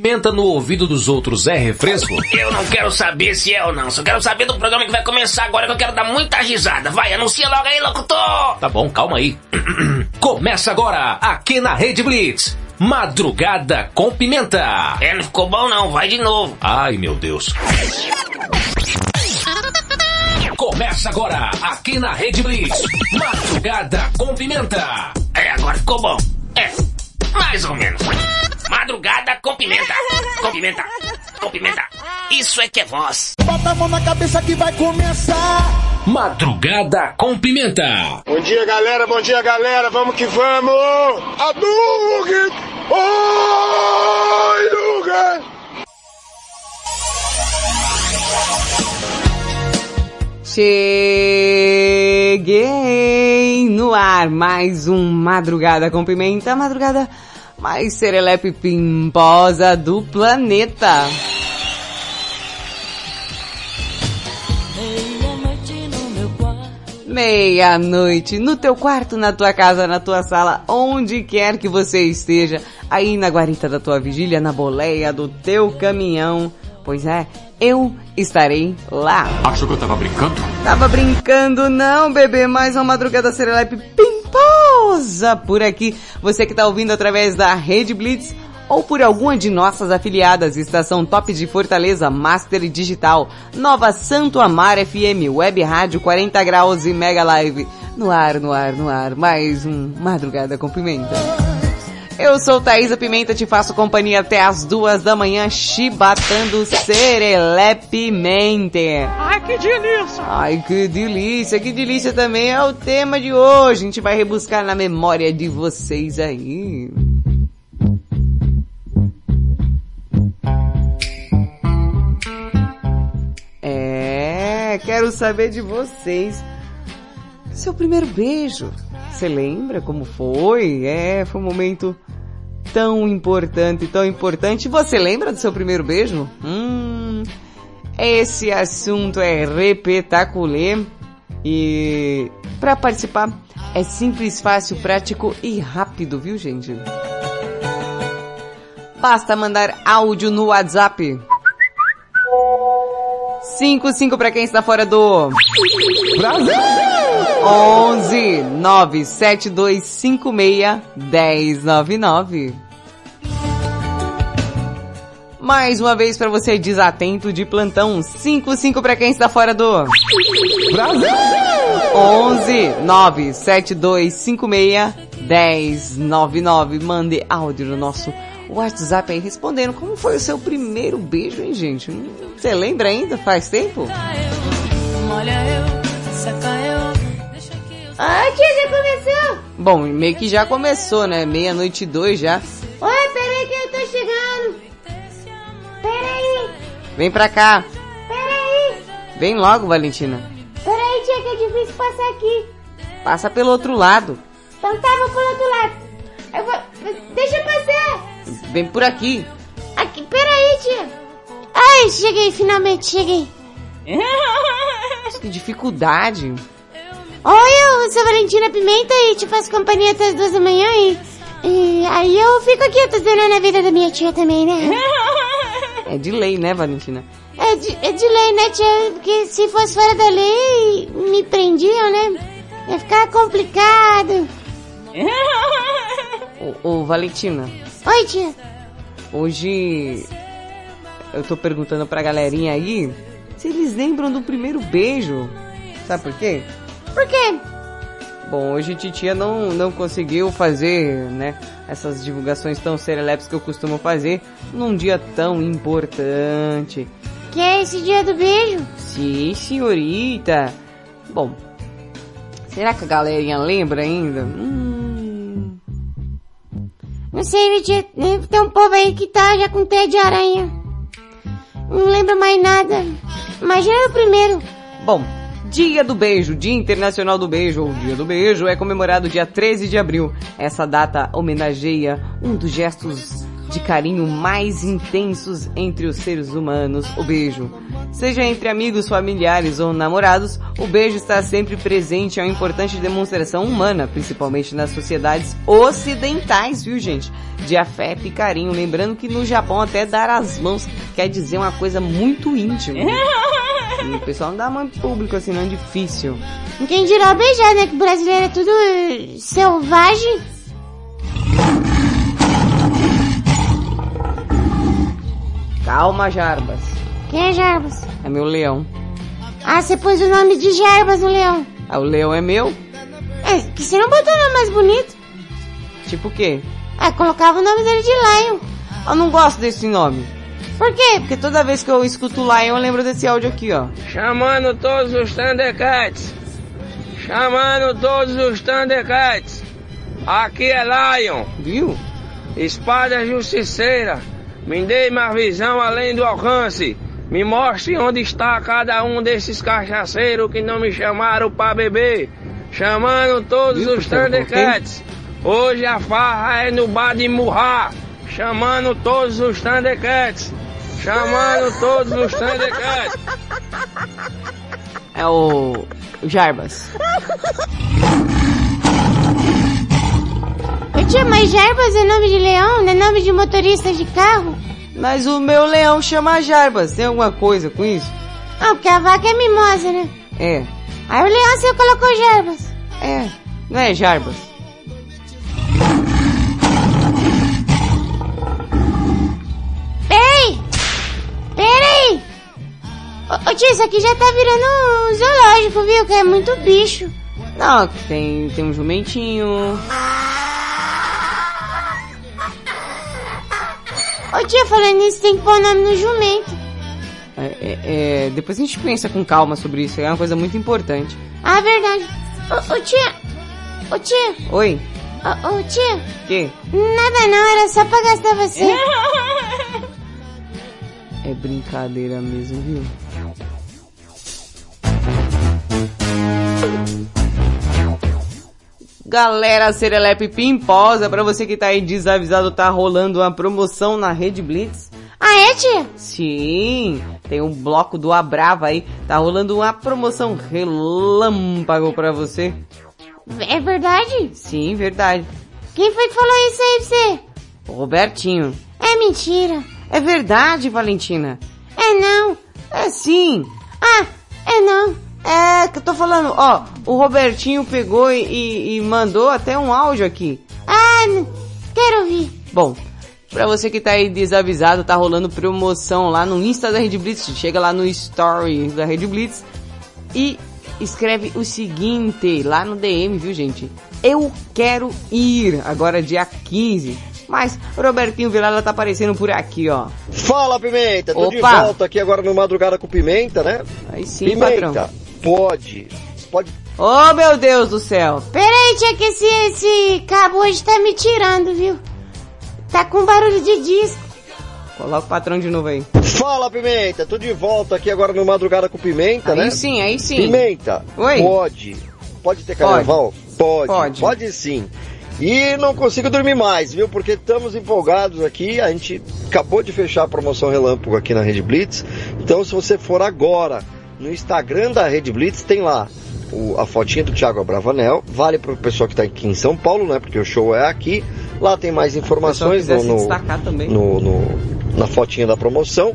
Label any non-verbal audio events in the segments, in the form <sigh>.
pimenta no ouvido dos outros é refresco? <laughs> Eu não quero saber se é ou não. Só quero saber do programa que vai começar agora que eu quero dar muita risada. Vai, anuncia logo aí, locutor! Tá bom, calma aí. <clears throat> Começa agora, aqui na Rede Blitz. Madrugada com pimenta. É, não ficou bom não. Vai de novo. Ai, meu Deus. Começa agora, aqui na Rede Blitz. Madrugada com pimenta. É, agora ficou bom. É, mais ou menos. Madrugada com pimenta. Com pimenta. Com pimenta. Isso é que é voz. Bota a mão na cabeça que vai começar. Madrugada com pimenta. Bom dia, galera. Bom dia, galera. Vamos que vamos. Hadouken. Oi, Luga. Cheguei no ar mais um Madrugada com Pimenta, madrugada mais serelepe pimposa do planeta. Meia-noite no teu quarto, na tua casa, na tua sala, onde quer que você esteja, aí na guarita da tua vigília, na boleia do teu caminhão. Pois é, eu estarei lá. Achou que eu tava brincando? Tava brincando não, bebê, mais uma madrugada serelepe pimposa por aqui. Você que tá ouvindo através da Rede Blitz ou por alguma de nossas afiliadas, Estação Top de Fortaleza, Master Digital, Nova Santo Amar FM, Web Rádio 40 Graus e Mega Live. No ar, no ar, no ar, mais um Madrugada com Pimenta. Eu sou Thaisa Pimenta, te faço companhia até as duas da manhã, chibatando serelepemente. Ai, que delícia! Ai, que delícia, que delícia também é o tema de hoje. A gente vai rebuscar na memória de vocês aí. É, quero saber de vocês. Seu primeiro beijo. Você lembra como foi? É, foi um momento tão importante, tão importante. Você lembra do seu primeiro beijo? Hum, esse assunto é repetaculê e para participar é simples, fácil, prático e rápido, viu gente? Basta mandar áudio no WhatsApp. 55 para quem está fora do Brasil! 11 97256 1099. Mais uma vez para você desatento de plantão, 55 para quem está fora do Brasil! 11 97256 1099. Mande áudio no nosso WhatsApp aí respondendo como foi o seu primeiro beijo, hein, gente? Você lembra ainda? Faz tempo? Ah, tia, já começou? Bom, meio que já começou, né? Meia-noite dois já. Oi, peraí que eu tô chegando. Peraí, Vem pra cá. peraí. Vem logo, Valentina. Peraí, tia, que é difícil passar aqui. Passa pelo outro lado. Então tá, vou pro outro lado. Eu vou... Deixa eu passar. Vem por aqui. Aqui, peraí, tia. Ai, cheguei, finalmente cheguei. Que dificuldade. Oi, eu sou Valentina Pimenta e te faço companhia até as duas da manhã e... e aí eu fico aqui, zerando a vida da minha tia também, né? É de lei, né, Valentina? É de, é de lei, né, tia? Porque se fosse fora da lei, me prendiam, né? Ia ficar complicado. Ô, ô, Valentina, Oi, tia. hoje eu tô perguntando pra galerinha aí se eles lembram do primeiro beijo. Sabe por quê? Por quê? Bom, hoje titia não, não conseguiu fazer, né, essas divulgações tão serelepes que eu costumo fazer num dia tão importante. Que é esse dia do beijo? Sim, senhorita. Bom, será que a galerinha lembra ainda? Hum, Não sei, tia? Tem um povo aí que tá já com teia de aranha. Não lembro mais nada. Imagina o primeiro. Bom, Dia do Beijo, Dia Internacional do Beijo, ou Dia do Beijo, é comemorado dia 13 de abril. Essa data homenageia um dos gestos de carinho mais intensos entre os seres humanos, o beijo. Seja entre amigos, familiares ou namorados, o beijo está sempre presente, é uma importante demonstração humana, principalmente nas sociedades ocidentais, viu gente? De afeto e carinho. Lembrando que no Japão até dar as mãos quer dizer uma coisa muito íntima. E <laughs> o pessoal não dá mão público assim, não é difícil. Quem dirá beijar, né? Que brasileiro é tudo selvagem. Calma, Jarbas. Quem é Jarbas? É meu leão. Ah, você pôs o nome de Jarbas no leão. Ah, o leão é meu? É, que você não botou o nome mais bonito. Tipo o quê? Ah, colocava o nome dele de Lion. Eu não gosto desse nome. Por quê? Porque toda vez que eu escuto Lion, eu lembro desse áudio aqui, ó. Chamando todos os Thundercats. Chamando todos os Thundercats. Aqui é Lion, Viu? espada justiceira. Me dê mais visão além do alcance. Me mostre onde está cada um desses cachaceiros que não me chamaram pra beber. Chamando todos Viu, os? Thundercats. Hoje a farra é no bar de Murra. Chamando todos os Thundercats. Chamando todos os Thundercats. É o, o Jarbas. <laughs> Ô tia, mas Jarbas é nome de leão, não é nome de motorista de carro? Mas o meu leão chama Jarbas. Tem alguma coisa com isso? Ah, porque a vaca é mimosa, né? É. Aí o leão você colocou Jarbas. É. Não é Jarbas? Peraí! Peraí! Ô, ô tia, isso aqui já tá virando um zoológico, viu? Que é muito bicho. Não, tem, tem um jumentinho. Ô tia, falando nisso, tem que pôr o nome no jumento. É, é, é, depois a gente pensa com calma sobre isso. É uma coisa muito importante. Ah, verdade. Ô, ô tia! Ô tia! Oi? Ô, ô tia! Que? Nada não, era só pra gastar você. <laughs> É brincadeira mesmo, viu? Galera, Serelepe Pimposa, pra você que tá aí desavisado, tá rolando uma promoção na Rede Blitz. ah, é tia? Sim, tem um bloco do Abrava aí, tá rolando uma promoção relâmpago pra você. É verdade? Sim, verdade. Quem foi que falou isso aí pra você? O Robertinho. É mentira. É verdade, Valentina. É não. É sim. Ah, é não. É, que eu tô falando, ó, o Robertinho pegou e, e- e mandou até um áudio aqui. Ah, quero ouvir. Bom, pra você que tá aí desavisado, tá rolando promoção lá no Insta da Rede Blitz. Chega lá no Story da Rede Blitz e escreve o seguinte lá no DM, viu gente? Eu quero ir agora dia 15. Mas o Robertinho Vilela tá aparecendo por aqui, ó. Fala, Pimenta! Tô de Opa! volta aqui agora no Madrugada com Pimenta, né? Aí sim, Pimenta, patrão. Pode. Pode. Oh, meu Deus do céu. Peraí, tia, que esse, esse cabo hoje tá me tirando, viu? Tá com barulho de disco. Coloca o patrão de novo aí. Fala, Pimenta! Tô de volta aqui agora no Madrugada com Pimenta, né? Aí sim, aí sim. Pimenta, Oi. pode. Pode ter carnaval? Pode. Pode. Pode sim. E não consigo dormir mais, viu? Porque estamos empolgados aqui. A gente acabou de fechar a promoção Relâmpago aqui na Rede Blitz. Então, se você for agora no Instagram da Rede Blitz, tem lá o- a fotinha do Thiago Abravanel. Vale para o pessoal que está aqui em São Paulo, né? Porque o show é aqui. Lá tem mais informações no, no- no- no- na fotinha da promoção.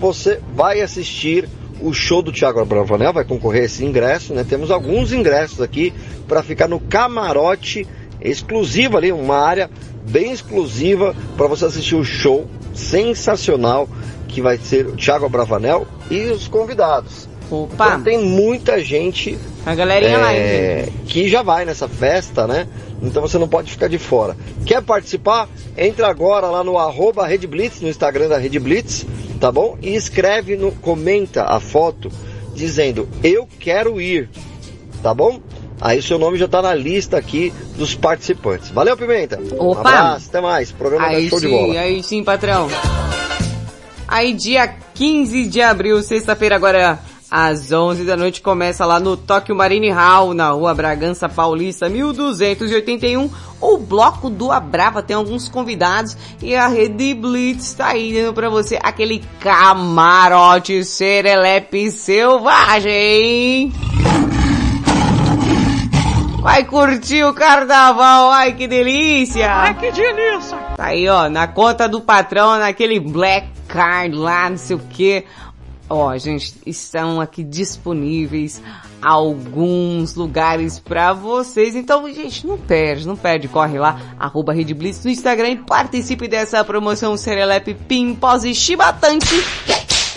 Você vai assistir o show do Thiago Abravanel, vai concorrer a esse ingresso, né? Temos alguns ingressos aqui para ficar no camarote exclusivo ali, uma área bem exclusiva para você assistir o show sensacional que vai ser o Thiago Abravanel e os convidados. Opa, Então tem muita gente a galerinha lá, hein, é, que já vai nessa festa, né? Então você não pode ficar de fora. Quer participar? Entra agora lá no arroba Rede Blitz, no Instagram da Rede Blitz, tá bom? E escreve, no, comenta a foto dizendo eu quero ir, tá bom? Aí o seu nome já tá na lista aqui dos participantes. Valeu, Pimenta! Um Opa! abraço, até mais. Programa Aí é show de sim, bola. aí sim, patrão. Aí dia 15 de abril, sexta-feira agora, Às 11 da noite começa lá no Tóquio Marine Hall, na rua Bragança Paulista, 1281. O Bloco do Abrava tem alguns convidados e a Rede Blitz está aí dando pra você aquele camarote serelepe selvagem. Vai curtir o carnaval, ai que delícia! Ai, que delícia! Tá aí, ó, na conta do patrão, naquele black card lá, não sei o que. Ó, gente, estão aqui disponíveis alguns lugares pra vocês. Então, gente, não perde, não perde. Corre lá, arroba Rede Blitz no Instagram e participe dessa promoção Serelepe Pimpose Chibatante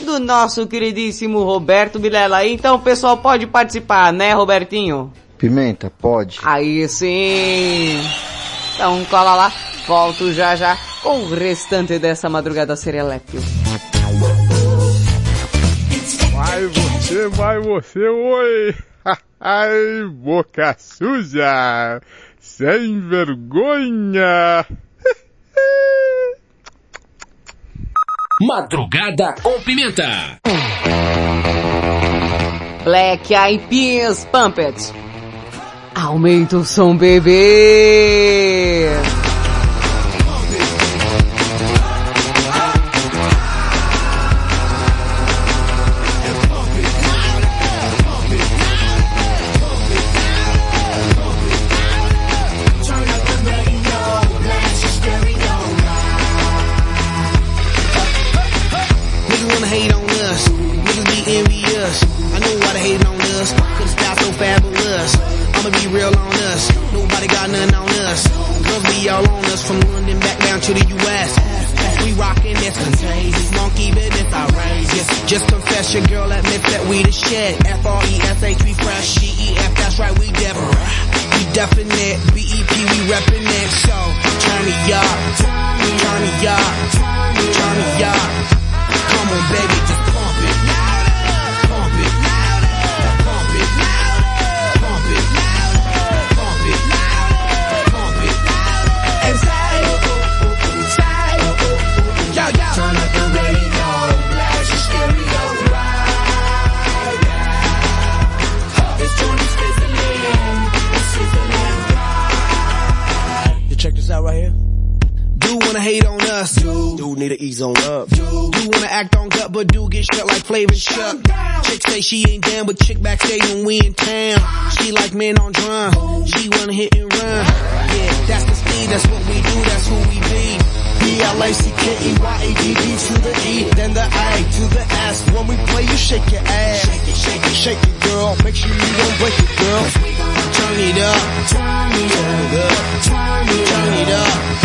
do nosso queridíssimo Roberto Vilela. Então, pessoal pode participar, né, Robertinho? Pimenta, pode. Aí sim! Então cola lá, volto já já com o restante dessa madrugada serelepe. Vai você, vai você, oi! <laughs> Ai, boca suja! Sem vergonha! <laughs> Madrugada com Pimenta. Black Eyed Peas Pumpets. Aumenta o som, bebê! Us. Cause the style so fabulous. I'ma be real on us. Nobody got nothing on us. Girls be all on us from London back down to the US. We rockin' this contagious. Monkey business outrageous. Just confess your girl admit that we the shit. F-R-E-S-H we fresh. G-E-F that's right we def. We definite. B-E-P we reppin' it. So turn me up. Turn me up. Turn me up. Come on, baby, just hate on us. Do, do need to ease on up. Do, do wanna act on gut, but do get shut like Flavor Chuck. Chick say she ain't down, but chick backstage when we in town. She like men on drum. She wanna hit and run. Yeah, that's the speed, that's what we do, that's who we be. B-L-A-C-K-E-Y-A-D-D to the E, then the A to the S. When we play, you shake your ass. Shake it, shake it, shake it, girl. Make sure you don't break it, girl. Turn it up. Turn it up. Turn it up. Turn it up.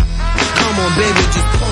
Come on, baby, just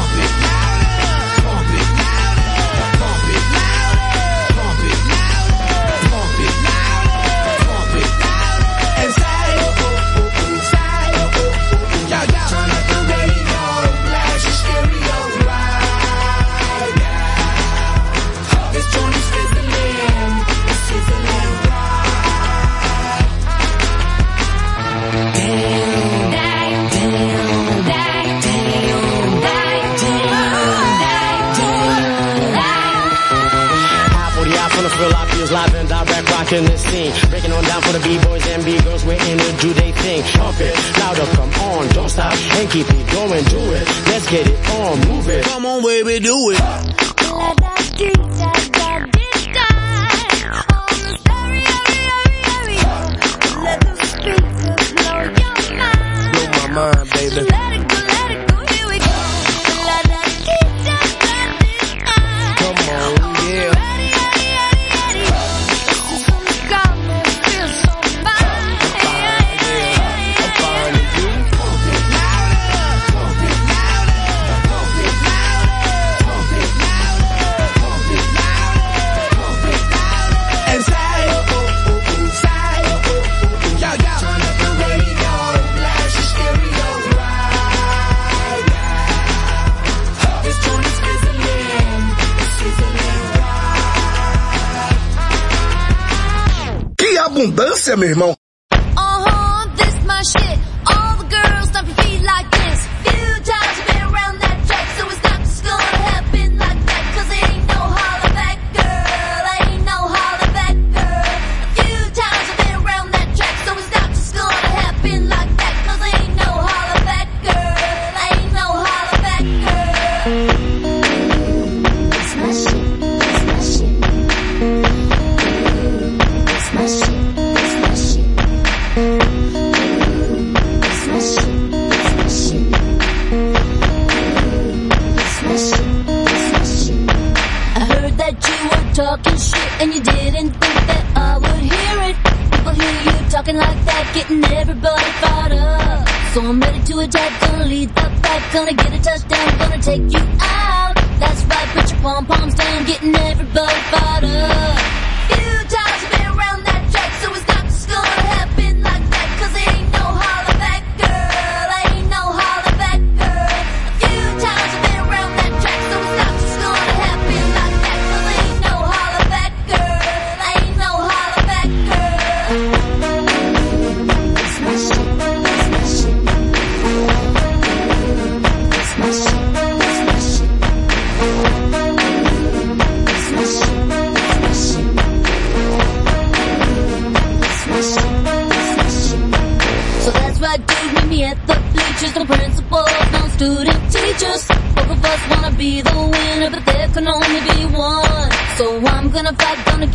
rocking the scene. Breaking on down for the B-boys and B-girls, we're in to do they thing. Pump it, louder, come on, don't stop, and keep it going, do it. Let's get it on, move it. Come on, baby, do it. Blow my mind, baby. Abundância, meu irmão. talking like that, getting everybody fired up. So I'm ready to attack, gonna lead the pack, gonna get a touchdown, gonna take you out. That's right, put your pom poms down, getting everybody fired up. Futile.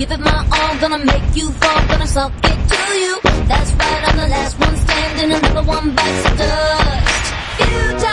Give it my all, gonna make you fall, gonna suck it to you. That's right, I'm the last one standing, another one bites the dust. Few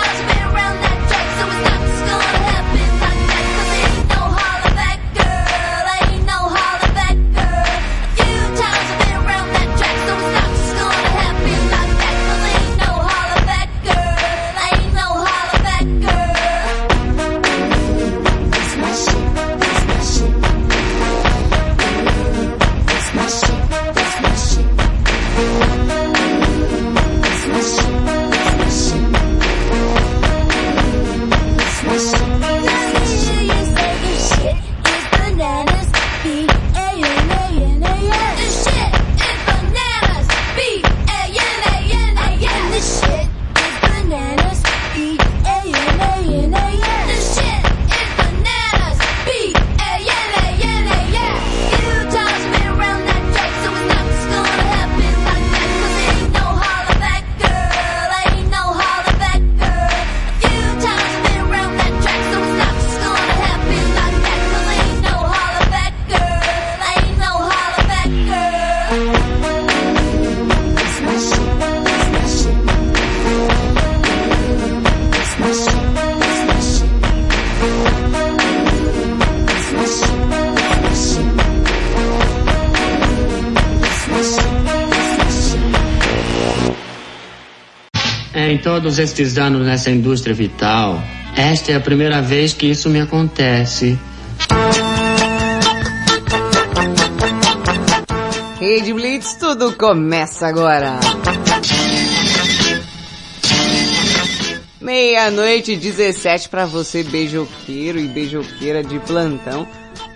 todos estes anos nessa indústria vital, esta é a primeira vez que isso me acontece. Rede Blitz, tudo começa agora. Meia-noite 17 para você, beijoqueiro e beijoqueira de plantão.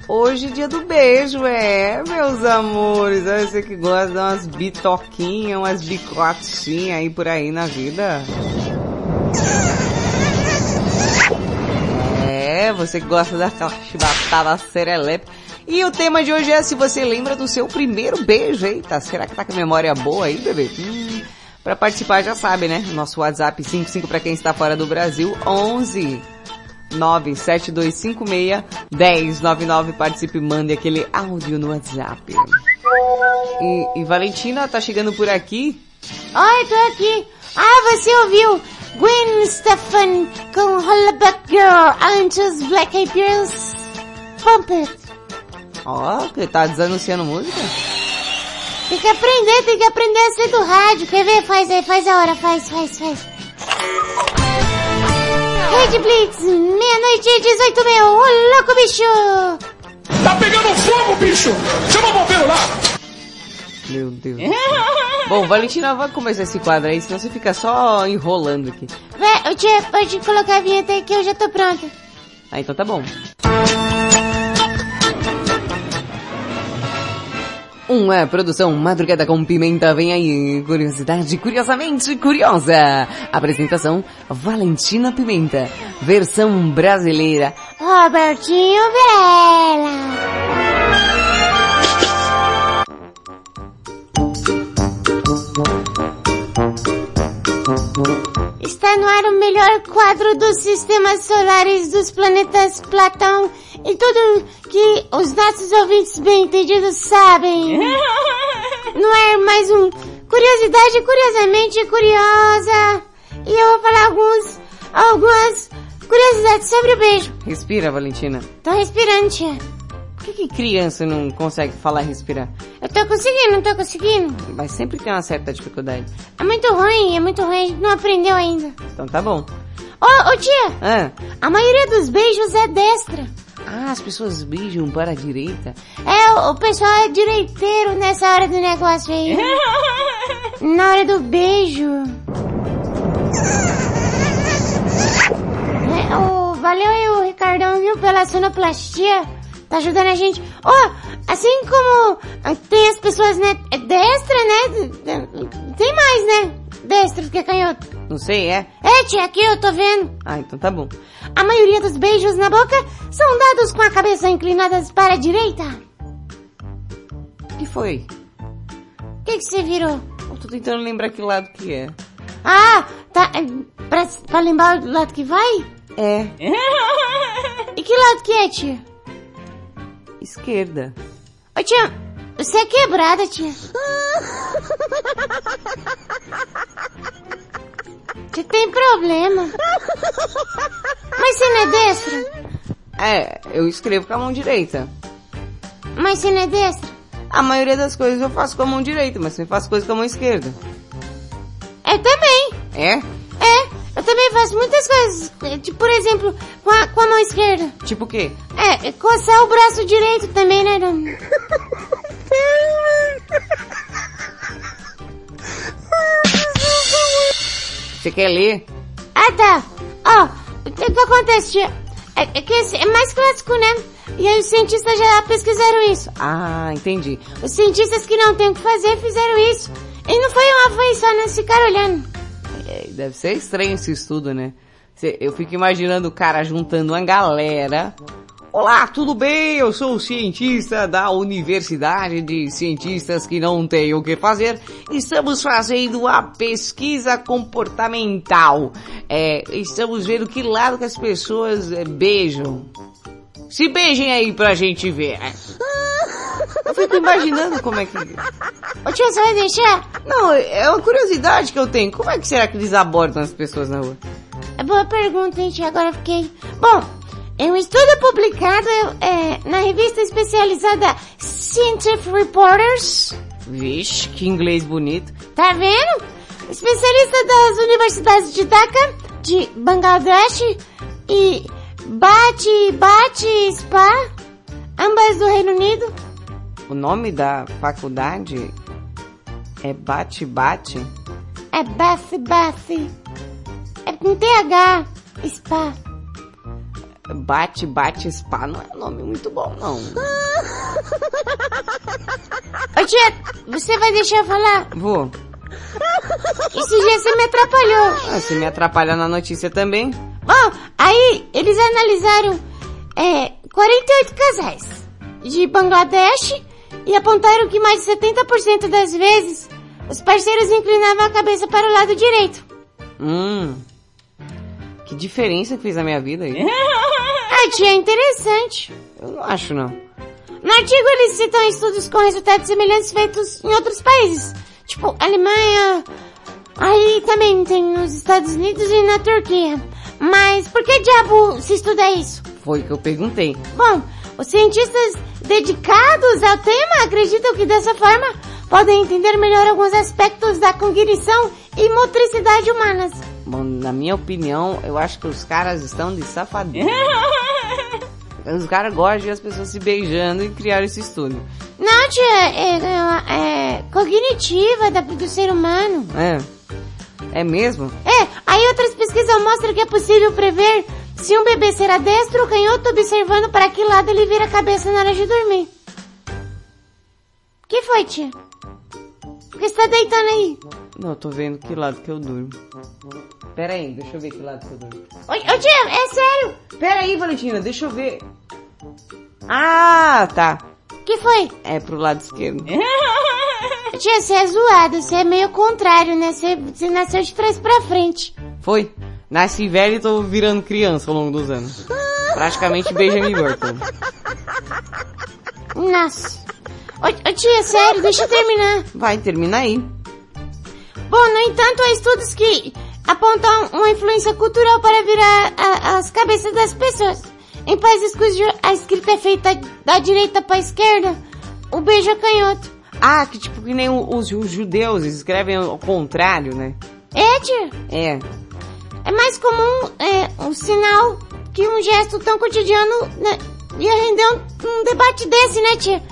Hoje dia do beijo, é, meus amores. Você que gosta de umas bitoquinhas, umas bicotinhas aí por aí na vida. É, você que gosta daquela chibatada serelepe. E o tema de hoje é se você lembra do seu primeiro beijo, eita, será que tá com memória boa aí, bebê? Hum, pra participar já sabe, né? Nosso WhatsApp 55 para quem está fora do Brasil, 11 97256 1099. Participe mande aquele áudio no WhatsApp. E, e Valentina tá chegando por aqui. Oi, tô aqui. Ah, você ouviu? Gwen Stefan com Hollaback Girl antes Black Eyed Peas. Pump it. Ó, que tá desanunciando música? Tem que aprender, tem que aprender a ser do rádio. Quer ver? Faz aí, faz a hora, faz, faz, faz. Rede Blitz, meia-noite e 18 mil. Ô louco, bicho! Tá pegando fogo, bicho! Chama o bombeiro lá! Meu Deus. Bom, Valentina, vai começar esse quadro aí, senão você fica só enrolando aqui. Vai, deixa, eu- pode colocar a vinheta aí que eu já tô pronta. Ah, então tá bom. Uma produção Madrugada com Pimenta vem aí. Curiosidade curiosamente curiosa. Apresentação Valentina Pimenta. Versão brasileira. Robertinho Varela. Está no ar o melhor quadro dos sistemas solares dos planetas Platão e tudo que os nossos ouvintes bem entendidos sabem. <laughs> No ar mais um Curiosidade Curiosamente Curiosa. E eu vou falar alguns, algumas curiosidades sobre o beijo. Respira, Valentina. Tô respirando, tia. Por que, que criança não consegue falar e respirar? Eu tô conseguindo, não tô conseguindo. Mas sempre tem uma certa dificuldade. É muito ruim, é muito ruim, a gente não aprendeu ainda. Então tá bom. Ô, ô tia, Ah, a maioria dos beijos é destra. Ah as pessoas beijam para a direita. É, o, pessoal é direiteiro nessa hora do negócio aí. <laughs> Na hora do beijo. É, o, valeu aí o Ricardão, viu, pela sonoplastia. Tá ajudando a gente. Ó, assim como tem as pessoas, né, é destra, né? Tem mais, né? Destro que canhoto. Não sei, é? É, tia, aqui eu tô vendo. Ah, então tá bom. A maioria dos beijos na boca são dados com a cabeça inclinada para a direita. O que foi? O que que você virou? Eu tô tentando lembrar que lado que é. Ah, tá. é, Pra, pra lembrar do lado que vai? É. E que lado que é, tia? Esquerda. Ô, tia, você é quebrada, tia. <laughs> Você tem problema. Mas você não é destra? É, eu escrevo com a mão direita. Mas você não é destra? A maioria das coisas eu faço com a mão direita, mas também faço coisas com a mão esquerda. Eu também. É? É, eu também faço muitas coisas. é, Tipo, por exemplo, com a, com a mão esquerda. Tipo o quê? É, é, coçar o braço direito também, né, Dona? <laughs> Você quer ler? Ah, tá. Ó, o que acontece? É, é que esse é mais clássico, né? E aí os cientistas já pesquisaram isso. Ah, entendi. Os cientistas que não têm o que fazer fizeram isso. E não foi uma vez só, não ficaram olhando. É, deve ser estranho esse estudo, né? Eu fico imaginando o cara juntando uma galera. Olá, tudo bem? Eu sou o cientista da Universidade de Cientistas que não tem o que fazer. Estamos fazendo a pesquisa comportamental. É, estamos vendo que lado que as pessoas é, beijam. Se beijem aí pra gente ver. Eu fico imaginando como é que... Ô tia, você vai deixar? Não, é uma curiosidade que eu tenho. Como é que será que eles abordam as pessoas na rua? É boa pergunta, gente. Agora eu fiquei... Bom, é um estudo publicado é, na revista especializada Scientific Reporters. Vixe, que inglês bonito. Tá vendo? Especialista das universidades de Dhaka, de Bangladesh e Bate Bate Spa, ambas do Reino Unido. O nome da faculdade é Bate Bate? É Bath Bath. É com TH. Spa. Bate Bate Spa não é um nome muito bom, não. Ô tia, você vai deixar eu falar? Vou. Esse dia você me atrapalhou. Ah, se me atrapalhar na notícia também. Bom, aí eles analisaram é, 48 casais de Bangladesh e apontaram que mais de 70% das vezes os parceiros inclinavam a cabeça para o lado direito. Hum. Que diferença que fez na minha vida aí. <laughs> Ah, tia, interessante. Eu não acho, não. No artigo eles citam estudos com resultados semelhantes feitos em outros países, tipo Alemanha, aí também tem nos Estados Unidos e na Turquia. Mas por que diabo se estuda isso? Foi o que eu perguntei. Bom, os cientistas dedicados ao tema acreditam que dessa forma podem entender melhor alguns aspectos da cognição e motricidade humanas. Bom, na minha opinião, eu acho que os caras estão de safadeza. <laughs> Os caras gostam de as pessoas se beijando e criaram esse estudo. Não, tia, é, é, é cognitiva da, do ser humano. É. É mesmo? É, aí outras pesquisas mostram que é possível prever se um bebê será destro ou canhoto observando para que lado ele vira a cabeça na hora de dormir. que foi, tia? Por que você tá deitando aí? Não, eu tô vendo que lado que eu durmo. Pera aí, deixa eu ver que lado que eu durmo. Ô, ô tia, é sério? Pera aí, Valentina, deixa eu ver. Ah, tá. que foi? É pro lado esquerdo. <laughs> Tia, você é zoado, você é meio contrário, né? Você, você nasceu de trás pra frente. Foi. Nasci velho e tô virando criança ao longo dos anos. Praticamente Benjamin Burton. Nossa. Ô, tia, sério, deixa eu terminar. Vai, termina aí. Bom, no entanto, há estudos que apontam uma influência cultural para virar a- as cabeças das pessoas. em países cujo a escrita é feita da direita pra esquerda, o beijo é canhoto. Ah, que tipo que nem os, os judeus escrevem ao contrário, né? É, tia? É. É mais comum é, um sinal que um gesto tão cotidiano né, ia render um, um debate desse, né, tia?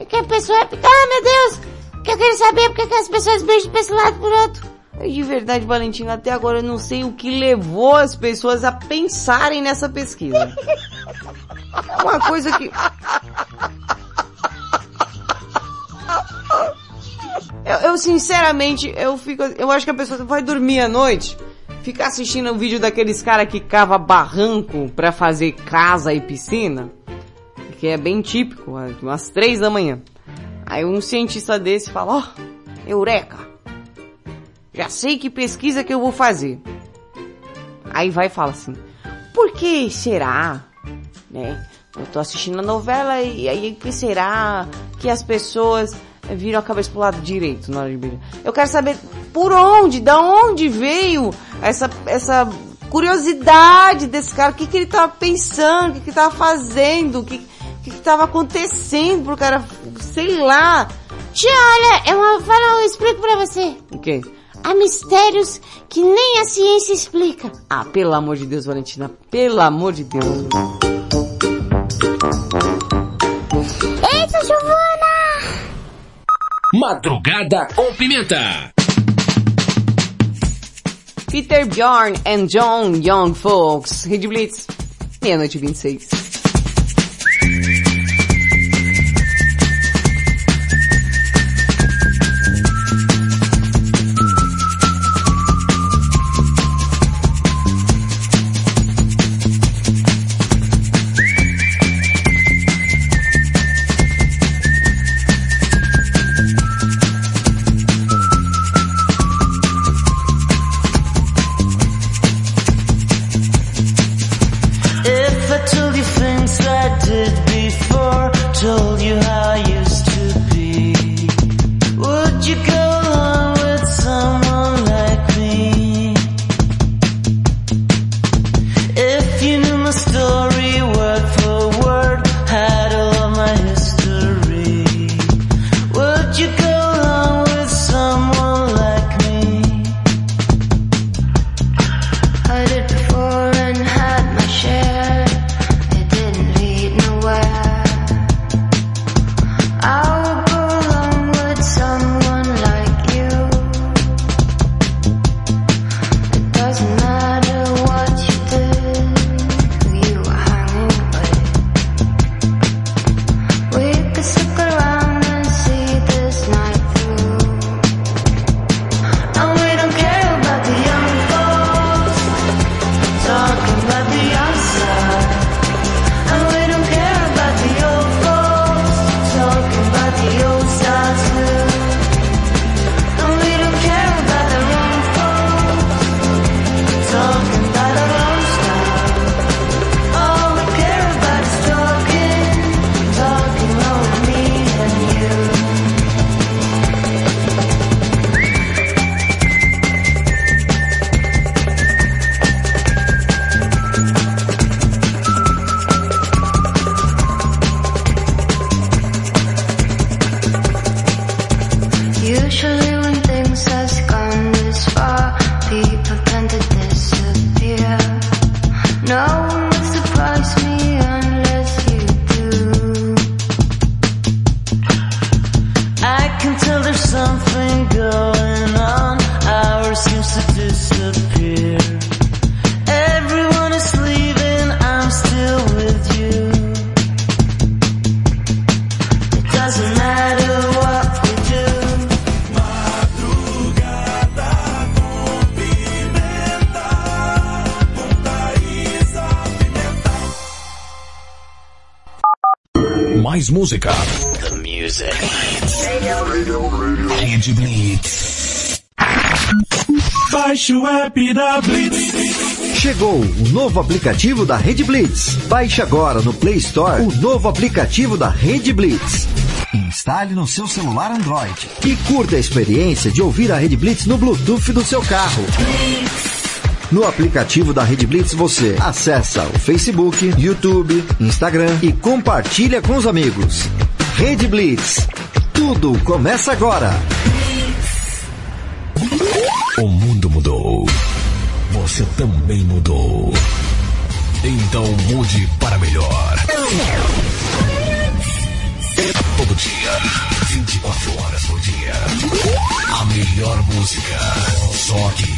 É que a pessoa fica, ah, meu Deus, que eu quero saber porque que as pessoas beijam pra esse lado por outro. De verdade, Valentina, até agora eu não sei o que levou as pessoas a pensarem nessa pesquisa. É <laughs> uma coisa que. Eu, eu, sinceramente, eu fico. Eu acho que a pessoa vai dormir à noite, fica assistindo um vídeo daqueles caras que cava barranco pra fazer casa e piscina, que é bem típico, umas três da manhã. Aí um cientista desse fala, ó, eureka! Já sei que pesquisa que eu vou fazer. Aí vai e fala assim, por que será, né? Eu tô assistindo a novela e aí que será que as pessoas viram a cabeça pro lado direito na hora de beijar? Eu quero saber por onde, da onde veio essa, essa curiosidade desse cara, o que que ele tava pensando, o que que ele tava fazendo, o que, que que tava acontecendo pro cara, sei lá. Tia, olha, eu vou falar, eu explico pra você. O quê? Há mistérios que nem a ciência explica. Ah, pelo amor de Deus, Valentina, pelo amor de Deus. Eita, Giovana! Madrugada com Pimenta. Peter Bjorn and John Young Folks. Rede Blitz, meia-noite e 26. Música. The music. Rede Blitz. Baixe o app da Blitz. Chegou o novo aplicativo da Rede Blitz. Baixe agora no Play Store o novo aplicativo da Rede Blitz. Instale no seu celular Android e curta a experiência de ouvir a Rede Blitz no Bluetooth do seu carro. No aplicativo da Rede Blitz você acessa o Facebook, YouTube, Instagram e compartilha com os amigos. Rede Blitz. Tudo começa agora. O mundo mudou. Você também mudou. Então mude para melhor. Todo dia, 24 horas por dia. A melhor música. Só aqui.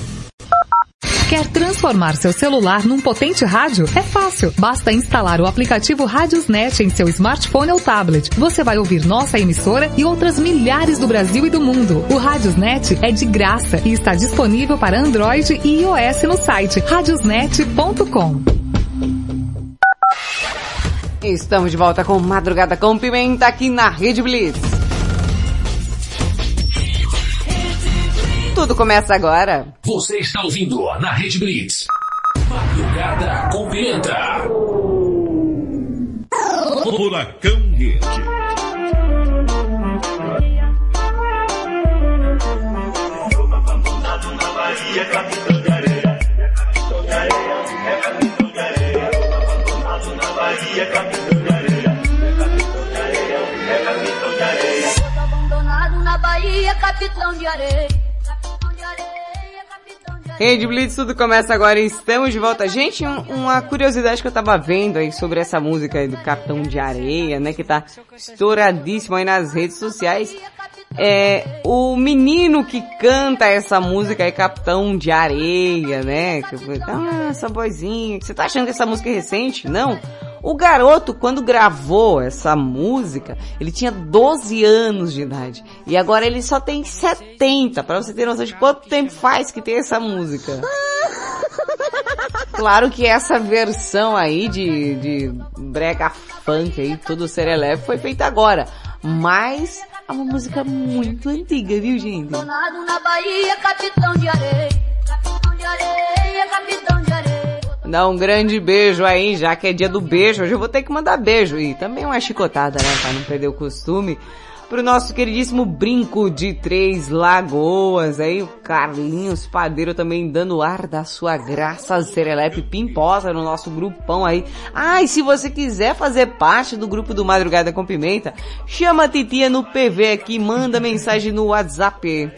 Quer transformar seu celular num potente rádio? É fácil. Basta instalar o aplicativo Radiosnet em seu smartphone ou tablet. Você vai ouvir nossa emissora e outras milhares do Brasil e do mundo. O Radiosnet é de graça e está disponível para Android e iOS no site radiosnet.com. Estamos de volta com Madrugada com Pimenta aqui na Rede Blitz. Tudo começa agora. Você está ouvindo na Rede Blitz. Madrugada com pimenta. Furacão Rede. Abandonado na Bahia, capitão de areia. Rede Blitz, tudo começa agora e estamos de volta. Gente, um- uma curiosidade que eu tava vendo aí sobre essa música aí do Capitão de Areia, né, que tá estouradíssimo aí nas redes sociais. É, o menino que canta essa música é Capitão de Areia, né? Ah, essa vozinha. Você tá achando que essa música é recente? Não. O garoto, quando gravou essa música, ele tinha 12 anos de idade. E agora ele só tem 70, pra você ter noção de quanto tempo faz que tem essa música. Claro que essa versão aí de, de brega funk aí, todo serelepe, foi feita agora. Mas é uma música muito antiga, viu gente? Abandonado na Bahia, capitão de areia. Capitão de areia, capitão de areia. Dá um grande beijo aí, já que é dia do beijo, hoje eu vou ter que mandar beijo. E também uma chicotada, né, pra não perder o costume. Pro nosso queridíssimo Brinco de Três Lagoas, aí o Carlinhos Padeiro também dando ar da sua graça serelepe pimposa no nosso grupão aí. Ah, e se você quiser fazer parte do grupo do Madrugada com Pimenta, chama a titia no PV aqui, manda mensagem no WhatsApp.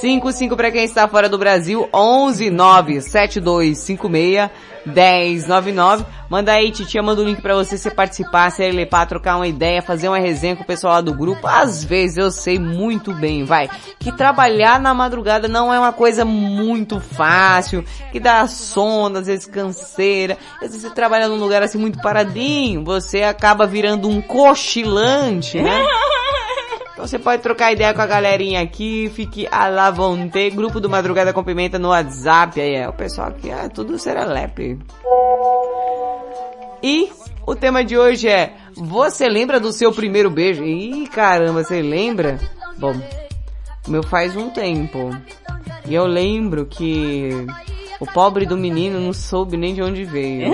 55 para quem está fora do Brasil, 11 97256 1099. Manda aí, titia, manda o link para você se participar, se elepar, trocar uma ideia, fazer uma resenha com o pessoal lá do grupo. Às vezes eu sei muito bem, vai, que trabalhar na madrugada não é uma coisa muito fácil, que dá sono, às vezes canseira. Às vezes você trabalha num lugar assim muito paradinho, você acaba virando um cochilante, né? <laughs> Então você pode trocar ideia com a galerinha aqui, fique à la vontade. Grupo do Madrugada com Pimenta no WhatsApp, aí é o pessoal aqui, é tudo serelepe. E o tema de hoje é, você lembra do seu primeiro beijo? Ih, caramba, você lembra? Bom, meu faz um tempo. E eu lembro que o pobre do menino não soube nem de onde veio.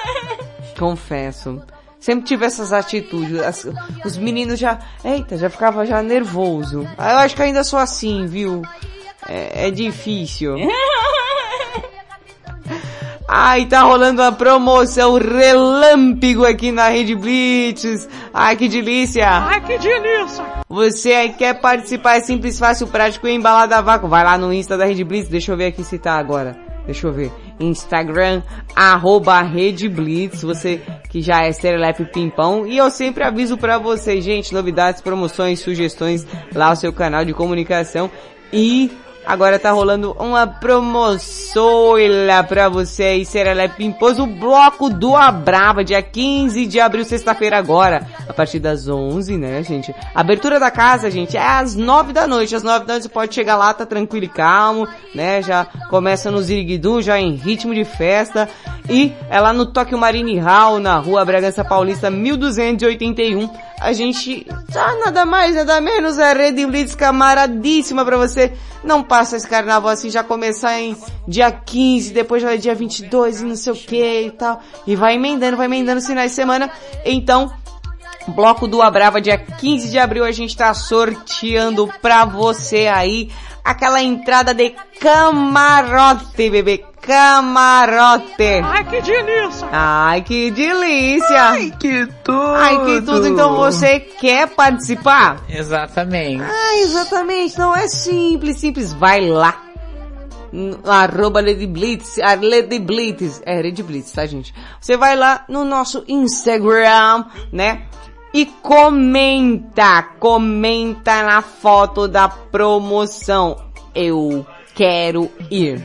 <laughs> Confesso. Sempre tive essas atitudes. As- os meninos já, eita, já ficava já nervoso. Eu acho que ainda sou assim, viu? É, é difícil. <laughs> Ai, tá rolando uma promoção relâmpago aqui na Rede Blitz. Ai, que delícia. Ai, que delícia. Você aí quer participar, é simples, fácil, prático e embalado a vácuo. Vai lá no Insta da Rede Blitz, deixa eu ver aqui se tá agora. Deixa eu ver. Instagram, arroba Rede Blitz, você que já é Serelepe Pimpão. E eu sempre aviso pra você, gente, novidades, promoções, sugestões, lá o seu canal de comunicação. E Agora tá rolando uma promoções pra você aí, Serelepe Pimposo, o bloco do Abrava, dia 15 de abril, sexta-feira agora, a partir das 11, né, gente? Abertura da casa, gente, é às 9 da noite, às 9 da noite você pode chegar lá, tá tranquilo e calmo, né, já começa no Ziriguidum, já em ritmo de festa, e é lá no Tóquio Marine Hall, na rua Bragança Paulista, 1281, a gente tá nada mais, nada menos, é Rede Blitz camaradíssima pra você. Não passa esse carnaval assim, já começar em dia 15, depois já é dia 22 e não sei o que e tal. E vai emendando, vai emendando os finais de semana. Então, Bloco do Abrava, dia 15 de abril, a gente tá sorteando pra você aí aquela entrada de camarote, bebê. Camarote. Ai, que delícia! Ai, que delícia! Ai, que tudo! Ai, que tudo! Então você quer participar? Exatamente. Ah, exatamente. Não é simples, simples. Vai lá. Arroba Lady Blitz, Lady Blitz, é Lady Blitz, tá gente? Você vai lá no nosso Instagram, né? E comenta, comenta na foto da promoção. Eu quero ir.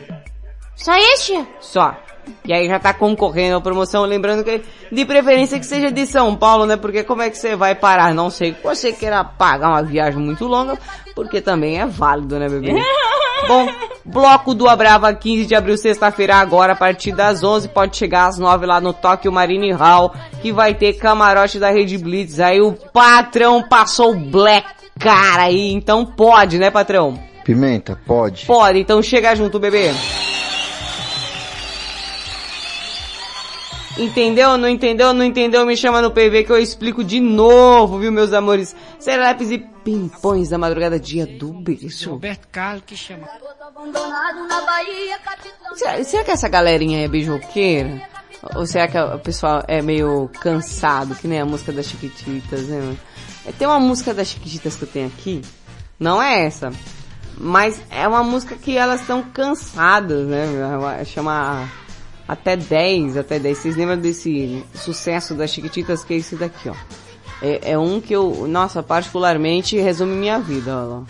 Só este? Só. E aí já tá concorrendo a promoção, lembrando que de preferência que seja de São Paulo, né? Porque como é que você vai parar? Não sei que você queira pagar uma viagem muito longa, porque também é válido, né, bebê? <laughs> Bom, bloco do Abrava, 15 de abril, sexta-feira, agora, a partir das 11, pode chegar às 9 lá no Tóquio Marine Hall, que vai ter camarote da Rede Blitz. Aí o patrão passou o black cara aí, então pode, né, patrão? Pimenta, pode. Pode, então chega junto, bebê. Entendeu? Não entendeu? Não entendeu? Me chama no PV que eu explico de novo, viu, meus amores? Serelepes e pimpões da madrugada, dia do beijo. Roberto Carlos que chama. Será, será que essa galerinha é beijoqueira? Ou será que o pessoal é meio cansado, que nem a música das Chiquititas, né? É, Tem uma música das Chiquititas que eu tenho aqui, não é essa, mas é uma música que elas estão cansadas, né? Chama Até 10, Até 10. Vocês lembram desse sucesso das Chiquititas que é esse daqui, ó? É, é um que eu, nossa, particularmente resume minha vida, ó.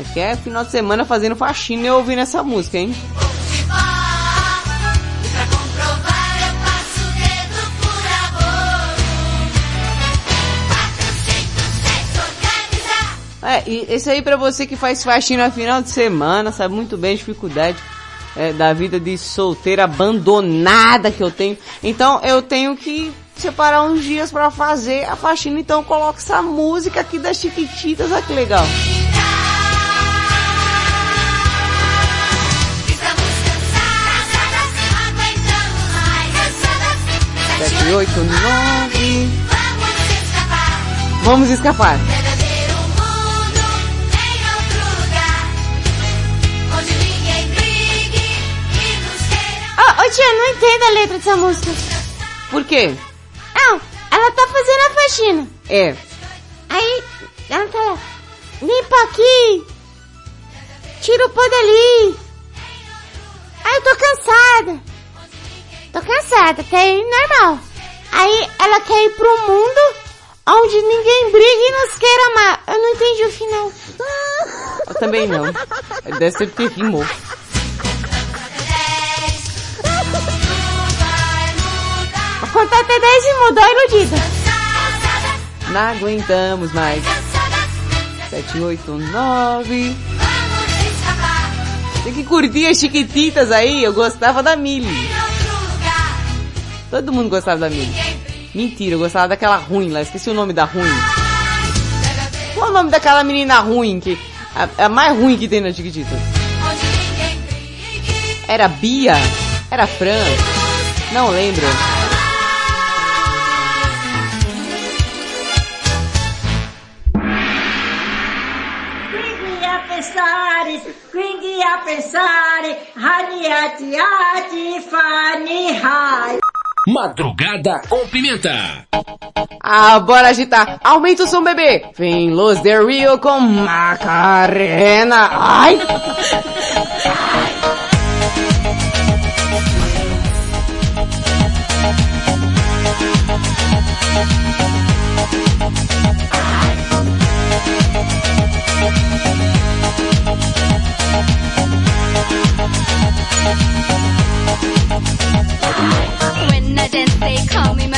Aqui é final de semana fazendo faxina e ouvindo essa música, hein? É, e esse aí pra você que faz faxina no final de semana, sabe muito bem a dificuldade é, da vida de solteira abandonada que eu tenho. Então eu tenho que separar uns dias pra fazer a faxina, então eu coloco essa música aqui das Chiquititas, olha que legal. Sete, oito, nove. Vamos escapar. Ô, ô tia, não entendo a letra dessa música. Por quê? Não, ela tá fazendo a faxina. É. Aí, ela tá lá. Limpa aqui. Tira o pó dali. Aí eu tô cansada. Tô cansada, até aí normal. Aí ela quer ir pro mundo onde ninguém briga e nos queira amar. Eu não entendi o final. Eu também não. Deve ser porque rimou. Contar até 10 e mudou a iludida. Não aguentamos mais. Sete, oito, nove. Tem que curtir as chiquititas aí. Eu gostava da Millie. Todo mundo gostava da Millie. Mentira, eu gostava daquela ruim lá. Esqueci o nome da ruim. Qual o nome daquela menina ruim que... A, a mais ruim que tem na Chiquititas? Era Bia? Era Fran? Não lembro. Madrugada com pimenta. Ah, bora agitar. Aumenta o som, bebê. Vem Los Del Rio com Macarena. Ai! When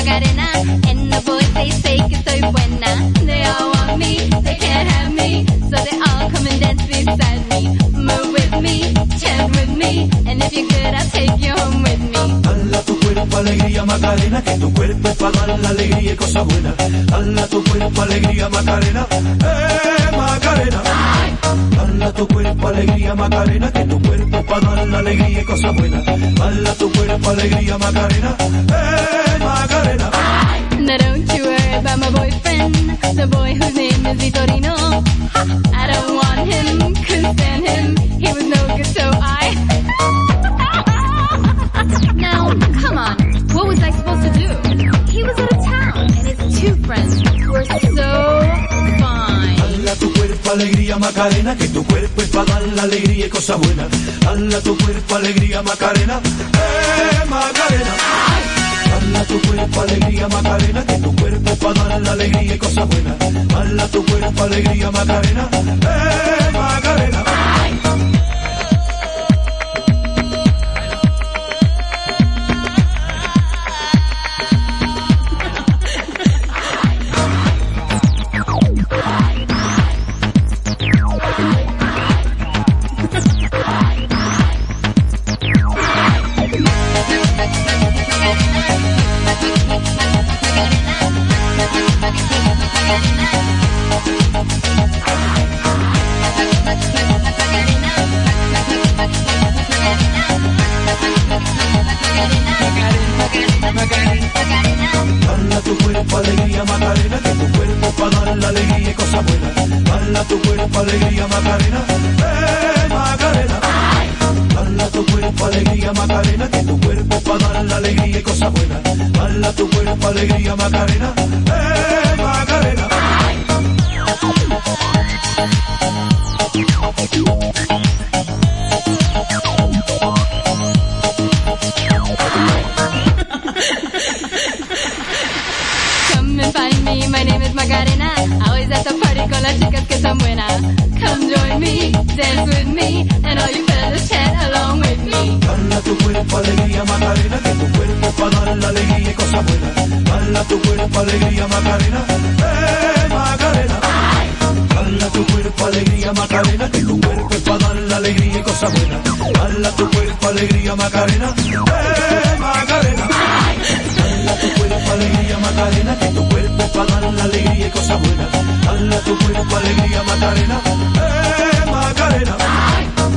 Magarena. And the boys, they say que soy buena. They all want me, they can't have me. So they all come and dance beside me. Move with me, chant with me. And if you're good, I'll take you home with me. Dala tu cuerpo alegría Macarena, que tu cuerpo es para dar la alegría y cosas buenas. Dala tu cuerpo alegría Macarena, eh Macarena. Dala tu cuerpo alegría Macarena, que tu cuerpo para dar la alegría y. Dala tu cuerpo alegría Macarena, eh Macarena. Now don't you worry about my boyfriend, the boy whose name is Vitorino. I don't want him, couldn't stand him, he was no good so I... <laughs> now, come on, what was I supposed to do? He was out of town, and his two friends were so fine. Alegría Macarena, que tu cuerpo es para dar la alegría y cosas buenas. Dala tu cuerpo alegría Macarena, eh Macarena. Dala tu cuerpo alegría Macarena, que tu cuerpo es para dar la alegría y cosas buenas. Dala tu cuerpo alegría Macarena, eh Macarena. Cuerpo alegría Macarena, eh Macarena. Dala tu cuerpo alegría Macarena, que tu cuerpo para dar la alegría y cosas buenas. Dala tu cuerpo alegría Macarena, eh Macarena. Con las chicas que son buenas. Come join me, dance with me, and all you fellas chant along with me. Dala tu cuerpo alegría Macarena, que tu cuerpo para dar la alegría y cosas buenas. Dala tu cuerpo alegría Macarena, eh Macarena. Tu cuerpo alegría Macarena, que tu cuerpo es para dar la alegría y cosas buenas. Tu cuerpo alegría Macarena, eh. Alegría Macarena, que tu cuerpo para dar la alegría y cosas buenas. Dala tu cuerpo alegría Macarena, eh Macarena.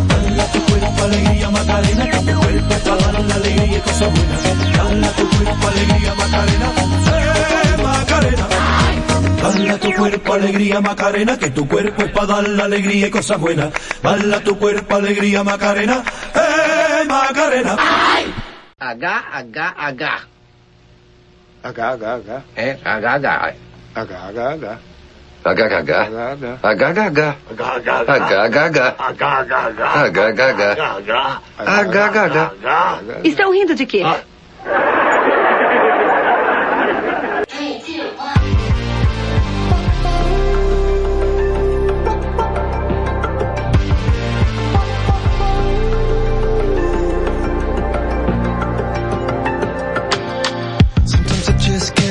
Dala tu cuerpo alegría Macarena, que tu cuerpo para dar la alegría y cosas buenas. Dala tu cuerpo alegría Macarena, eh Macarena. Dala tu cuerpo alegría Macarena, que tu cuerpo es para dar la alegría y cosas buenas. Dala tu cuerpo alegría Macarena, eh Macarena. H, H, H. H, É. HHH. HHH. HHH. HHH. Estão rindo de quê?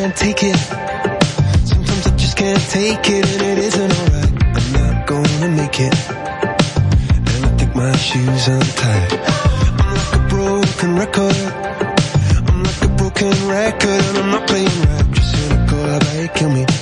Can't take it. Sometimes I just can't take it, and it isn't alright. I'm not gonna make it. And I think my shoes untied. I'm like a broken record. I'm like a broken record, and I'm not playing right. Just cynical, I kill me.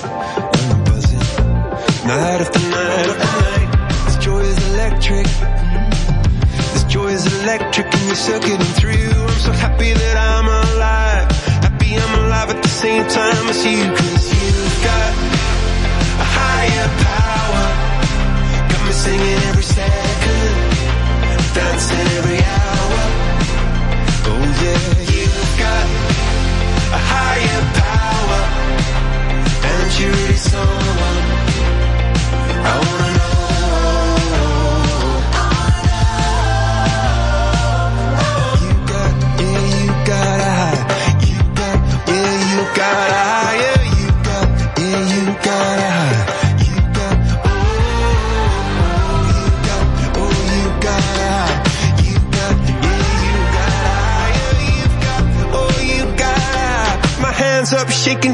Electric and you're through. I'm so happy that I'm alive. Happy I'm alive at the same time as you. Cause you've got a higher power. Got me singing every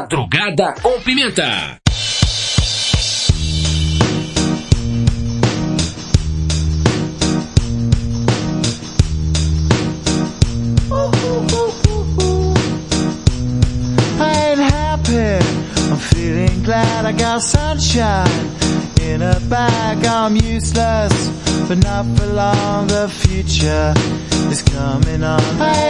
Madrugada com Pimenta. Glad I got sunshine in a bag. I'm useless, but not for long. The future is coming on. I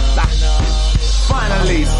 Finally,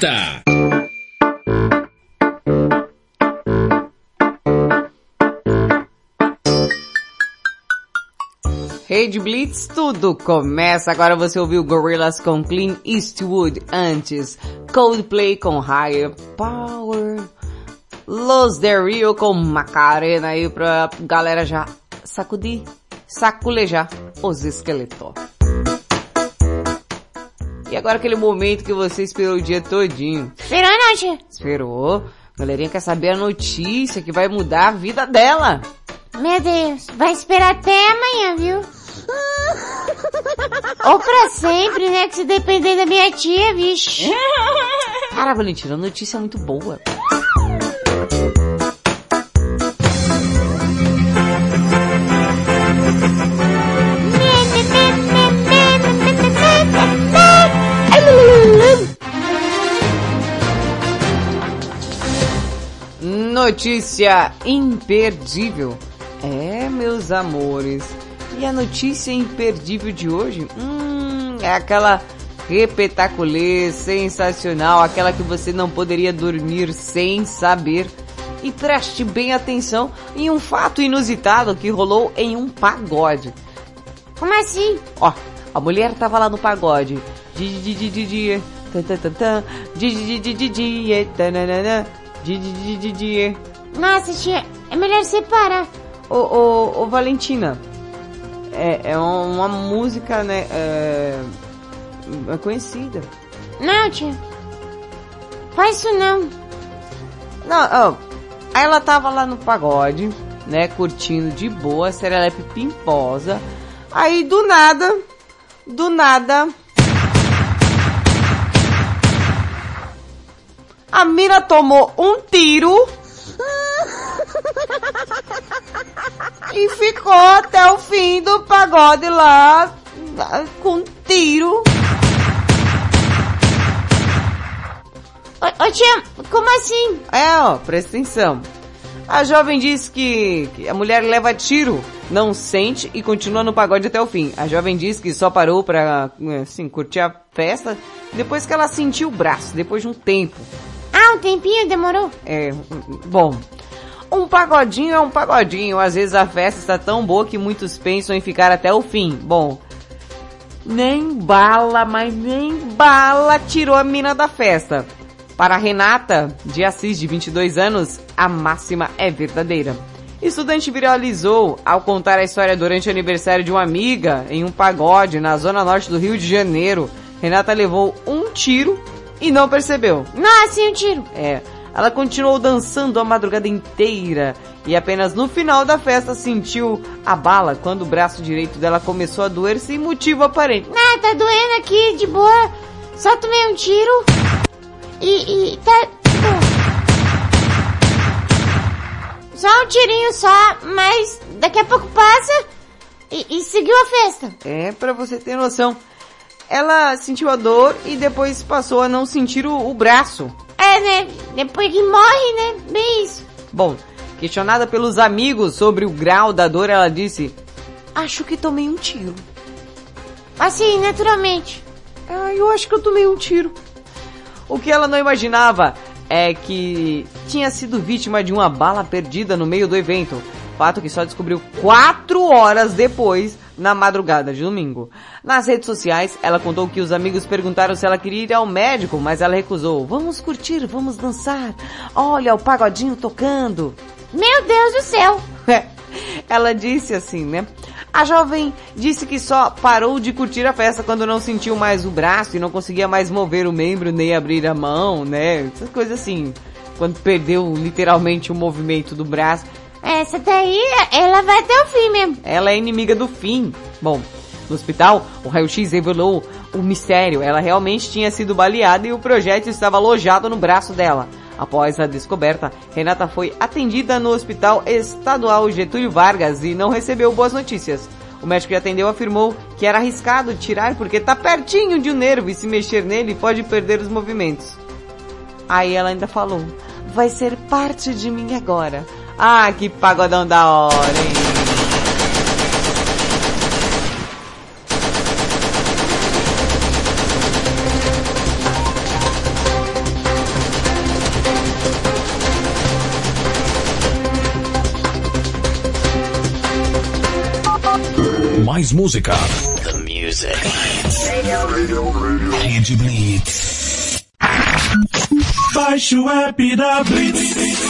Pimenta. Rede Blitz, tudo começa. Agora você ouviu Gorillaz com Clean Eastwood antes. Coldplay com Higher Power. Los Del Rio com Macarena aí pra galera já sacudir, saculejar os esqueletos. E agora aquele momento que você esperou o dia todinho. Esperou, não, tia? Esperou? Galerinha quer saber a notícia que vai mudar a vida dela. Meu Deus, vai esperar até amanhã, viu? Ou pra sempre, né? Que se depender da minha tia, vixe. <laughs> Cara, Valentina, a notícia é muito boa. Notícia imperdível. É, meus amores. E a notícia imperdível de hoje? Hum, é aquela repetaculê, sensacional, aquela que você não poderia dormir sem saber. E preste bem atenção em um fato inusitado que rolou em um pagode. Como assim? Ó, a mulher tava lá no pagode. Di di di di di tan tan tan tan. Di di di di di di tananana. Di di di di di. Nossa, tia, é melhor separar. Ô, ô, ô Valentina, é, é uma música, né, é, é conhecida. Não, tia. Faz isso não. Não, aí ela tava lá no pagode, né, curtindo de boa, serelepe pimposa. Aí do nada, do nada, a mina tomou um tiro e ficou até o fim do pagode lá com tiro. Ô, ô tia, como assim? É, ó, presta atenção. A jovem diz que, que a mulher leva tiro, não sente e continua no pagode até o fim. A jovem diz que só parou pra, assim, curtir a festa depois que ela sentiu o braço, depois de um tempo. Ah, um tempinho demorou? É, bom. Um pagodinho é um pagodinho. Às vezes a festa está tão boa que muitos pensam em ficar até o fim. Bom, nem bala, mas nem bala tirou a mina da festa. Para Renata de Assis, de 22 anos, a máxima é verdadeira. Estudante viralizou ao contar a história durante o aniversário de uma amiga em um pagode na zona norte do Rio de Janeiro. Renata levou um tiro e não percebeu. Nossa, e um tiro? É. Ela continuou dançando a madrugada inteira e apenas no final da festa sentiu a bala quando o braço direito dela começou a doer sem motivo aparente. Ah, tá doendo aqui, de boa. Só tomei um tiro e, e tá... Só um tirinho só, mas daqui a pouco passa e, e seguiu a festa. É, pra você ter noção. Ela sentiu a dor e depois passou a não sentir o, o braço. É, né? Depois que morre, né? Bem isso. Bom, questionada pelos amigos sobre o grau da dor, ela disse: Acho que tomei um tiro. Assim, naturalmente. Ah, eu acho que eu tomei um tiro. O que ela não imaginava é que tinha sido vítima de uma bala perdida no meio do evento. Fato que só descobriu quatro horas depois, na madrugada de domingo. Nas redes sociais, ela contou que os amigos perguntaram se ela queria ir ao médico, mas ela recusou. Vamos curtir, vamos dançar. Olha o pagodinho tocando. Meu Deus do céu! <laughs> ela disse assim, né? A jovem disse que só parou de curtir a festa quando não sentiu mais o braço e não conseguia mais mover o membro nem abrir a mão, né? Essas coisas assim. Quando perdeu literalmente o movimento do braço. Essa daí, ela vai até o fim mesmo. Ela é inimiga do fim. Bom, no hospital, o raio-x revelou o mistério. Ela realmente tinha sido baleada e o projétil estava alojado no braço dela. Após a descoberta, Renata foi atendida no Hospital Estadual Getúlio Vargas e não recebeu boas notícias. O médico que atendeu afirmou que era arriscado tirar porque tá pertinho de um nervo e se mexer nele pode perder os movimentos. Aí ela ainda falou: "Vai ser parte de mim agora. Ah, que pagodão da hora, hein? Mais música. The music. Rede Blitz. Baixe o app da Blitz.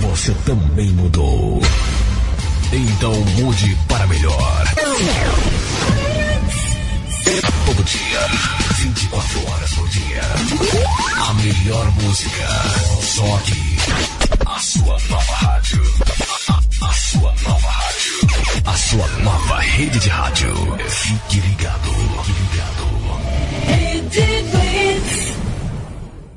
Você também mudou. Então mude para melhor. Todo dia, 24 horas por dia. A melhor música. Só aqui. A sua nova rádio. A, sua nova rádio. A sua nova rede de rádio. Fique ligado. Fique ligado.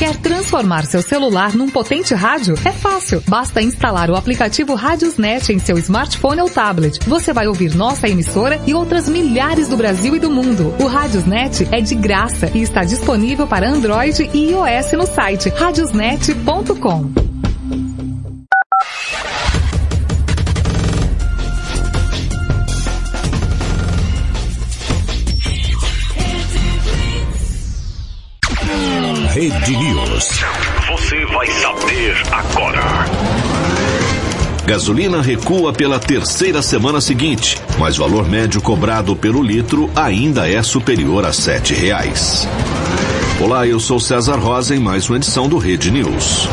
Quer transformar seu celular num potente rádio? É fácil. Basta instalar o aplicativo Radiosnet em seu smartphone ou tablet. Você vai ouvir nossa emissora e outras milhares do Brasil e do mundo. O Radiosnet é de graça e está disponível para Android e iOS no site radiosnet.com. Rede News. Você vai saber agora. Gasolina recua pela terceira semana seguinte, mas valor médio cobrado pelo litro ainda é superior a 7 reais. Olá, eu sou César Rosa em mais uma edição do Rede News.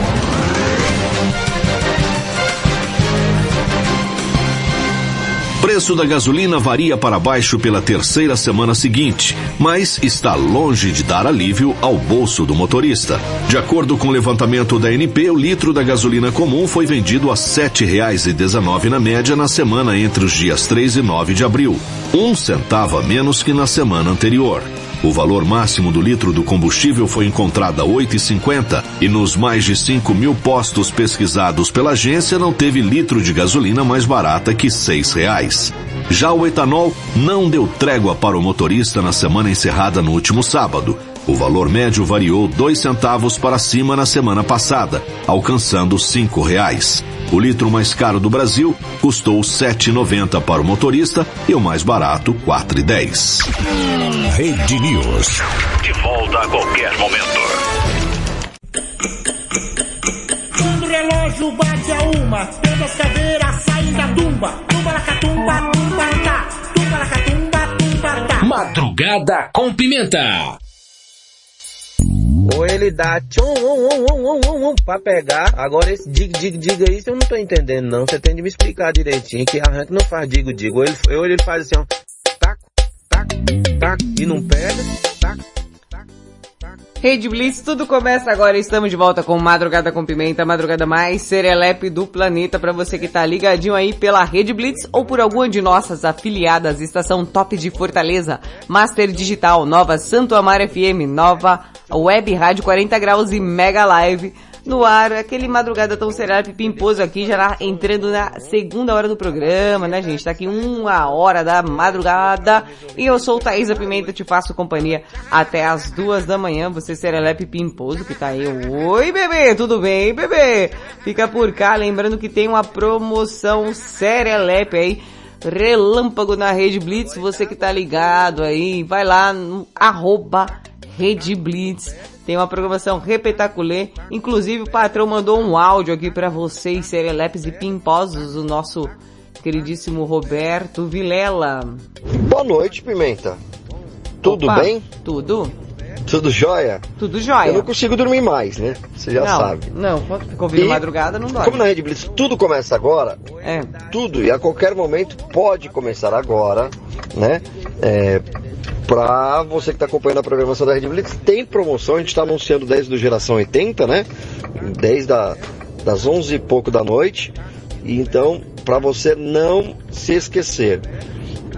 Preço da gasolina varia para baixo pela terceira semana seguinte, mas está longe de dar alívio ao bolso do motorista. De acordo com o levantamento da NP, o litro da gasolina comum foi vendido a R$ 7,19 na média na semana entre os dias 3 e 9 de abril, um centavo a menos que na semana anterior. O valor máximo do litro do combustível foi encontrado a 8,50 e nos mais de 5 mil postos pesquisados pela agência não teve litro de gasolina mais barata que 6 reais. Já o etanol não deu trégua para o motorista na semana encerrada no último sábado. O valor médio variou dois centavos para cima na semana passada, alcançando cinco reais. O litro mais caro do Brasil custou R$ 7,90 para o motorista e o mais barato R$ 4,10. Rede News. De volta a qualquer momento. Quando o relógio bate a uma, todas as caveiras saem da tumba. Tumba la catumba, tumba tá. Tumba la catumba, tumba tá. Madrugada com pimenta. Ou ele dá tchum, um, um, um, pra pegar. Agora esse dig, dig, dig aí, eu não tô entendendo não. Você tem de me explicar direitinho que arranque não faz digo, digo. Ou ele, ou ele faz assim, ó. Tac, tac, tac, e não pega. Tac. Rede Blitz, tudo começa agora. Estamos de volta com Madrugada com Pimenta, madrugada mais serelepe do planeta para você que tá ligadinho aí pela Rede Blitz ou por alguma de nossas afiliadas, Estação Top de Fortaleza, Master Digital, Nova Santo Amaro FM, Nova Web Rádio 40 Graus e Mega Live no ar, aquele madrugada tão serelepe pimposo aqui, já na- entrando na segunda hora do programa, né gente? Tá aqui uma hora da madrugada e eu sou Thaisa Pimenta, te faço companhia até as duas da manhã, você serelepe pimposo que tá aí. Oi bebê, tudo bem bebê? Fica por cá, lembrando que tem uma promoção serelepe aí, relâmpago na Rede Blitz, você que tá ligado aí, vai lá no arroba Rede Blitz, Tem uma programação repetaculê. Inclusive o patrão mandou um áudio aqui pra vocês, serelepes e pimposos, o nosso queridíssimo Roberto Vilela. Boa noite, Pimenta. Tudo Opa, bem? Tudo? Tudo jóia? Tudo jóia. Eu não consigo dormir mais, né? Você já não, sabe. Não, quando ficou ouvindo E madrugada não dói. Como na Rede Blitz tudo começa agora, É. tudo e a qualquer momento pode começar agora, né? É, pra você que tá acompanhando a programação da Rede Blitz, tem promoção, a gente tá anunciando 10 do Geração 80, né? 10 da, das 11 e pouco da noite. E então, para você não se esquecer.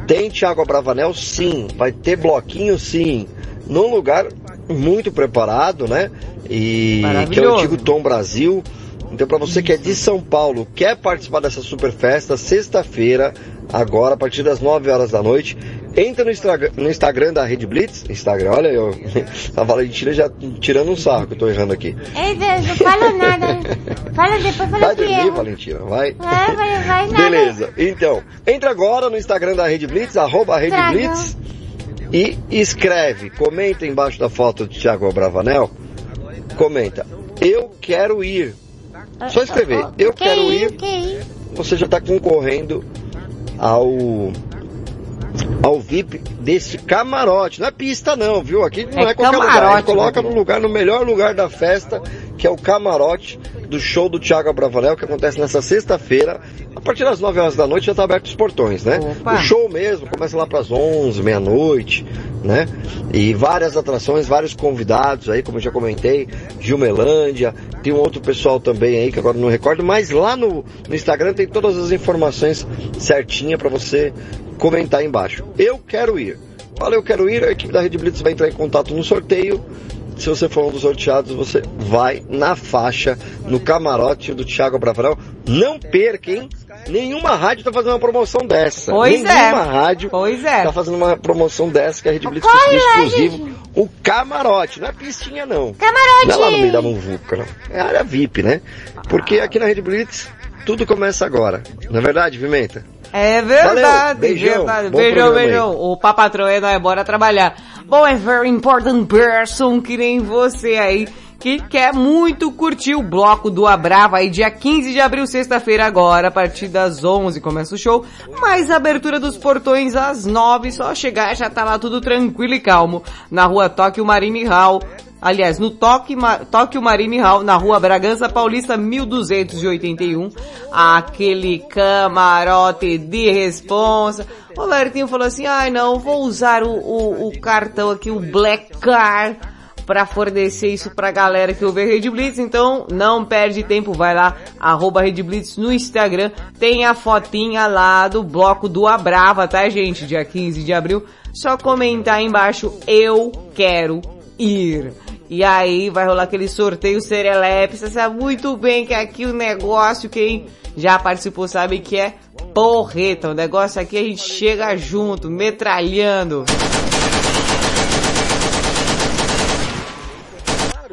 Tem Thiago Abravanel? Sim. Vai ter bloquinho? Sim. Num lugar muito preparado, né? E que é o antigo Tom Brasil. Então, para você que é de São Paulo, quer participar dessa super festa, sexta-feira, agora, a partir das 9 horas da noite, entra no, Instagram- no Instagram da Rede Blitz. Instagram, olha, eu, a Valentina já tirando um sarro que eu tô errando aqui. Ei, Deus, não fala nada. Fala depois, fala Vai dormir, eu. Valentina, vai. Vai, vai, vai. Beleza, então, entra agora no Instagram da Rede Blitz, arroba Rede Traga. Blitz, e escreve, comenta embaixo da foto do Thiago Bravanel, comenta, eu quero ir. Só escrever, eu Que quero ir, ir, que ir. você já está concorrendo ao ao VIP desse camarote. Não é pista não, viu? Aqui não é, É qualquer lugar. camarote, Ele coloca meu no lugar, no melhor lugar da festa, que é o camarote do show do Thiago Abravanel, que acontece nessa sexta-feira. A partir das 9 horas da noite já está aberto os portões, né? Opa. O show mesmo começa lá para as 11, meia-noite, né? E várias atrações, vários convidados aí, como eu já comentei, Gilmelândia, tem um outro pessoal também aí que agora não recordo, mas lá no, no Instagram tem todas as informações certinha para você comentar aí embaixo. Eu quero ir. Fala, eu quero ir, a equipe da Rede Blitz vai entrar em contato no sorteio. Se você for um dos sorteados, você vai na faixa, no camarote do Thiago Bravanel. Não perca, hein? Nenhuma rádio tá fazendo uma promoção dessa. Pois Nenhuma é. rádio Pois é. tá fazendo uma promoção dessa que a Rede Blitz Olha, exclusivo. gente. O camarote, não é pistinha não. Camarote. Não é lá no meio da muvuca, não. É área VIP, né? Porque aqui na Rede Blitz, tudo começa agora. Não é verdade, Pimenta? É verdade, beijão, verdade. Beijão, beijão. O papatrão é nós, bora trabalhar. Bom, é very important person que nem você aí, que quer muito curtir o bloco do Abrava aí, dia 15 de abril, sexta-feira agora, a partir das 11 começa o show, mas a abertura dos portões às 9, só chegar já tá lá tudo tranquilo e calmo, na rua Tóquio Marine Hall, Aliás, no Tóquio, Tóquio Marine Hall, na rua Bragança Paulista 1281, aquele camarote de responsa. O Bertinho falou assim, ai não, vou usar o, o, o cartão aqui, o Black Card, para fornecer isso pra galera que ouve a Rede Blitz, então não perde tempo, vai lá, arroba Rede Blitz no Instagram, tem a fotinha lá do bloco do Abrava, tá gente? Dia 15 de abril, só comentar aí embaixo, eu quero ir. E aí vai rolar aquele sorteio serelepe, você sabe muito bem que aqui o negócio, quem já participou sabe que é porreta, o negócio aqui a gente chega junto, metralhando.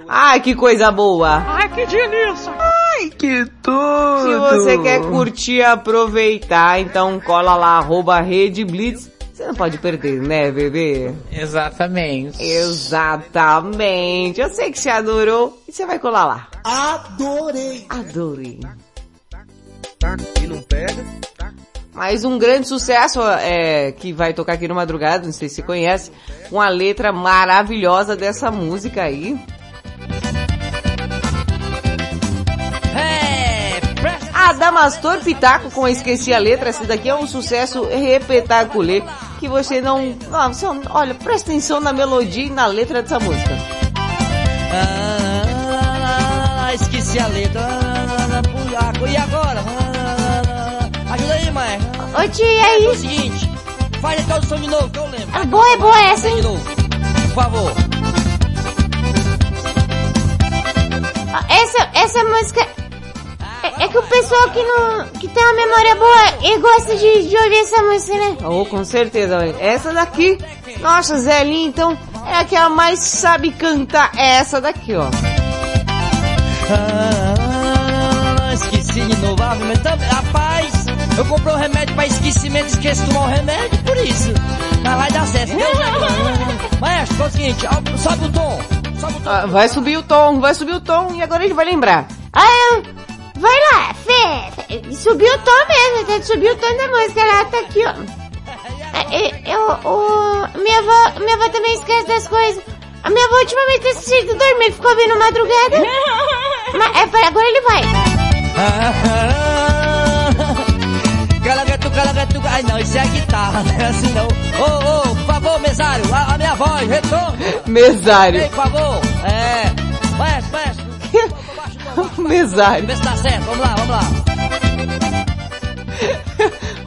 Ai, que coisa boa! Ai, que delícia! Ai, que tudo! Se você quer curtir e aproveitar, então cola lá, arroba Rede Blitz. Você não pode perder, né, bebê? Exatamente. Exatamente. Eu sei que você adorou e você vai colar lá. Adorei! Adorei. E não pega? Mais um grande sucesso é, que vai tocar aqui no Madrugada, não sei se você conhece, com a letra maravilhosa dessa música aí. Adamastor Pitaco com Esqueci a Letra, esse daqui é um sucesso repetaculê que você não... Ah, você não- olha, presta atenção na melodia e na letra dessa música. Ah, esqueci a letra. Ah. E agora? Ah, ajuda aí, mãe. Ô tia, e aí? É o seguinte, faz a introdução de novo, que eu lembro. É boa, é boa essa, hein? De novo, por favor. Essa, essa música... É, é que o pessoal que não... que tem uma memória boa, ele gosta de, de ouvir essa música, né? Oh, com certeza. Essa daqui, nossa, Zelinha, então, é a que ela mais sabe cantar. É essa daqui, ó. Ah, esqueci de novo. Ah, mas também, rapaz, eu comprei um remédio pra esquecimento, esqueço de tomar o remédio, por isso. Mas vai dar certo. Deus <laughs> é bom. Maestro, é o seguinte, ó, sobe o tom. Ah, vai subir o tom, vai subir o tom e agora ele vai lembrar. Ah, eu... vai lá, Fê. Subiu o tom mesmo, tá? subiu o tom da música lá, tá aqui, ó. Ah, Eu, eu, o, minha avó, minha avó também esquece das coisas. A minha avó ultimamente tem esquecido de dormir, ficou ouvindo madrugada. <laughs> Mas é, agora ele vai. <laughs> Calagatu, calagatu, ai não, isso é guitarra, não é assim não. Ô, ô, por favor, mesário, a, a minha voz, retorno. Mesário. Ei, por favor, é, maestro, <laughs> maestro. Mesário. Vê se tá certo, vamos lá, vamos lá.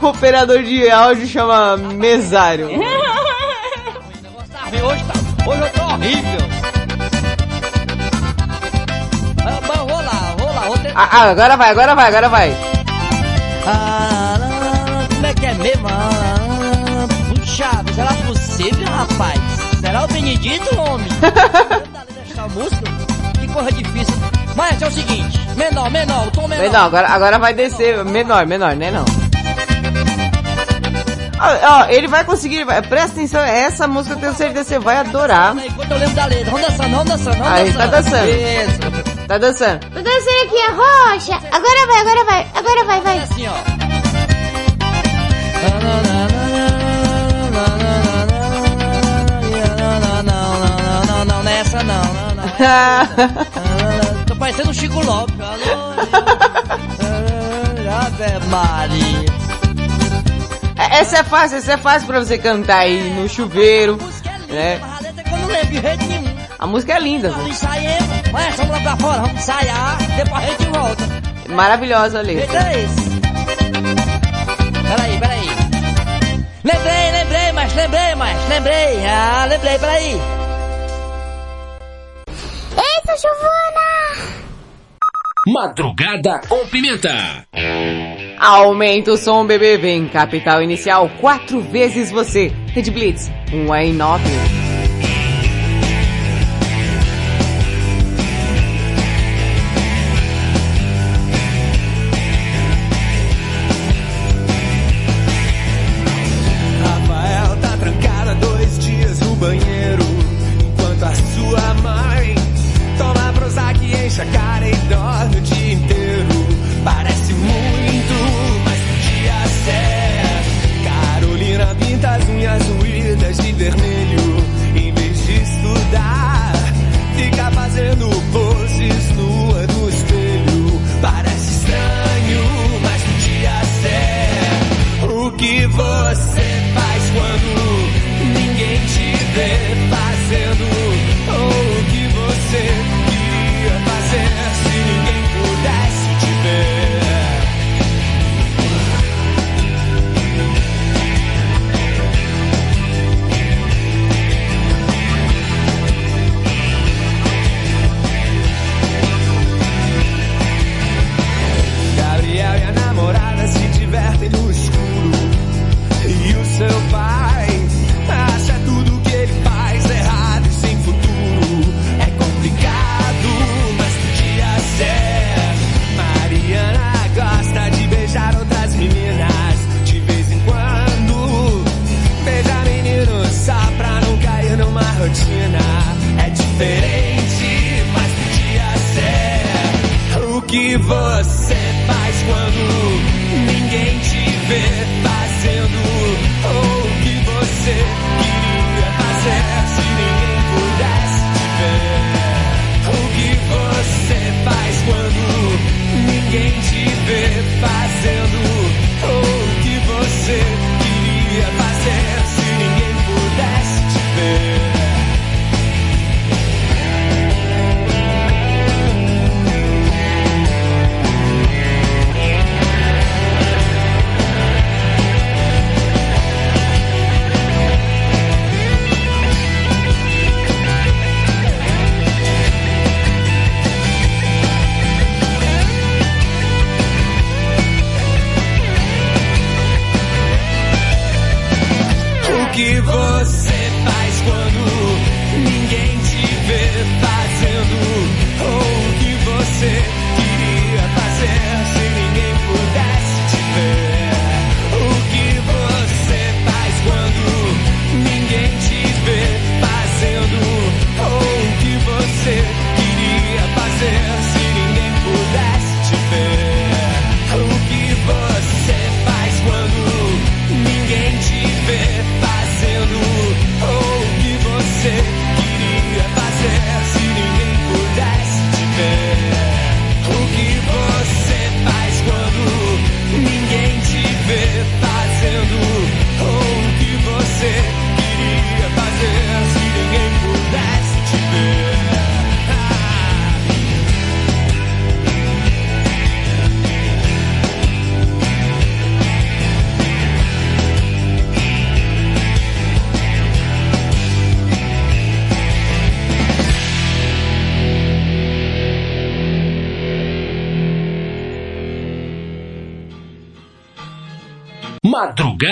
<laughs> Operador de áudio chama mesário. Tá ruim, hoje tá, hoje eu tô horrível. Ah. Ah, ah, agora vai, agora vai, agora vai. Ah, como é que é mesmo? Ah, puxa, será possível, rapaz? Será o Benedito, homem? <laughs> Essa música? Que coisa difícil. Mas é o seguinte, menor, menor, o tom menor. Menor, agora, agora vai descer. Menor, menor, né não? Ó, ó, ele vai conseguir, vai- presta atenção, essa música eu tenho certeza que você vai adorar. Enquanto eu lembro da letra, vamos dançando, vamos dançando, vamos Aí, tá dançando. Isso. Tá dançando. Tô dançando aqui, a roxa. Agora vai, agora vai, agora vai, vai. Assim, ó. Não, não, não, nessa não, não, não. Tô parecendo o Chico Lopes. Ave Maria. É, Essa é fácil, essa é fácil pra você cantar aí no chuveiro, né? A música é linda, Nós ensaiemos, mas vamos lembrei, mas lembrei. Ah, lembrei, peraí. Eita, Giovana! Madrugada com Pimenta. Aumenta o som, bebê, vem. Capital inicial, quatro vezes você. Red Blitz, um em nove.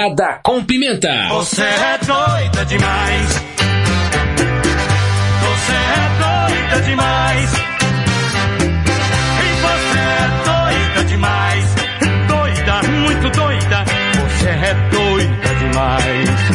Namorada com Pimenta. Você é doida demais. Você é doida demais. Você é doida demais. Doida, muito doida. Você é doida demais.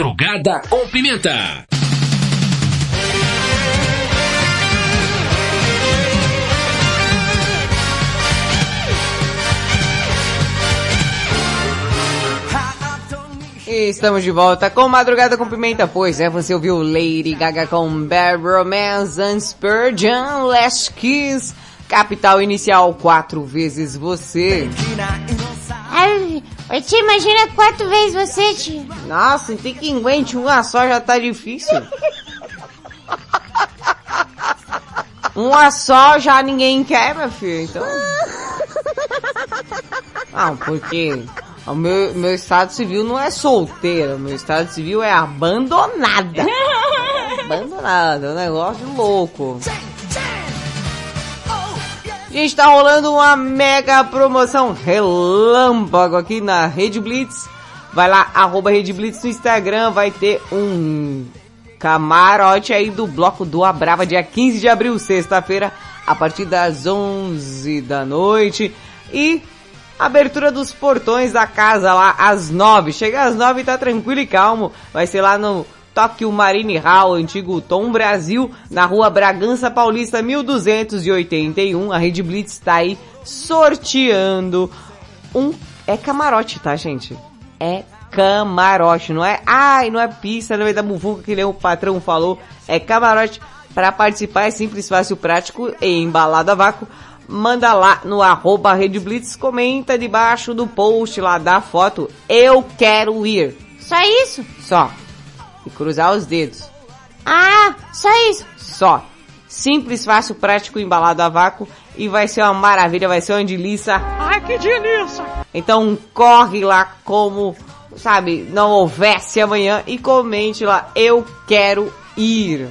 Madrugada com Pimenta. E Estamos de volta com Madrugada com Pimenta, pois é, você ouviu Lady Gaga com Bad Romance and Spurgeon Last Kiss, capital inicial quatro vezes você. Ai, ô, tia, imagina quatro vezes você, tia. Nossa, tem que aguente uma só já tá difícil. Uma só já ninguém quer, meu filho, então... Não, porque o meu, meu estado civil não é solteira, o meu estado civil é abandonada. abandonada, é um negócio louco. Gente, tá rolando uma mega promoção relâmpago aqui na Rede Blitz. Vai lá, arroba Rede Blitz no Instagram, vai ter um camarote aí do Bloco do Abrava, dia 15 de abril, sexta-feira, a partir das 11 da noite. E abertura dos portões da casa lá às 9. Chega às 9 e tá tranquilo e calmo. Vai ser lá no Tóquio Marine Hall, antigo Tom Brasil, na rua Bragança Paulista 1281. A Rede Blitz tá aí sorteando um... É camarote, tá, gente? É camarote, não é? Ai, não é pista, não é da muvuca que nem o patrão falou. É camarote. Para participar é simples, fácil, prático e embalado a vácuo. Manda lá no arroba Rede Blitz, comenta debaixo do post lá da foto. Eu quero ir. Só isso? Só. E cruzar os dedos. Ah, só isso. Só. Simples, fácil, prático, embalado a vácuo. E vai ser uma maravilha, vai ser uma delícia. Ai, que delícia. Então corre lá como, sabe, não houvesse amanhã e comente lá, eu quero ir.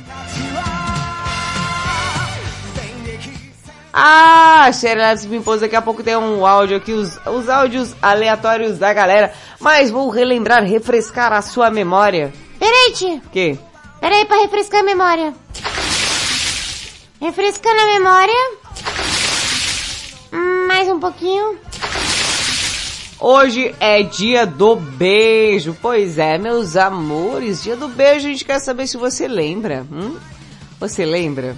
Ah, Xerenatos Pimpos, daqui a pouco tem um áudio aqui, os, os áudios aleatórios da galera. Mas vou relembrar, refrescar a sua memória. Peraí, tia. O quê? Peraí pra refrescar a memória. Refrescando a memória. Um pouquinho. Hoje é dia do beijo. Pois é, meus amores, dia do beijo. A gente quer saber se você lembra. Hum? Você lembra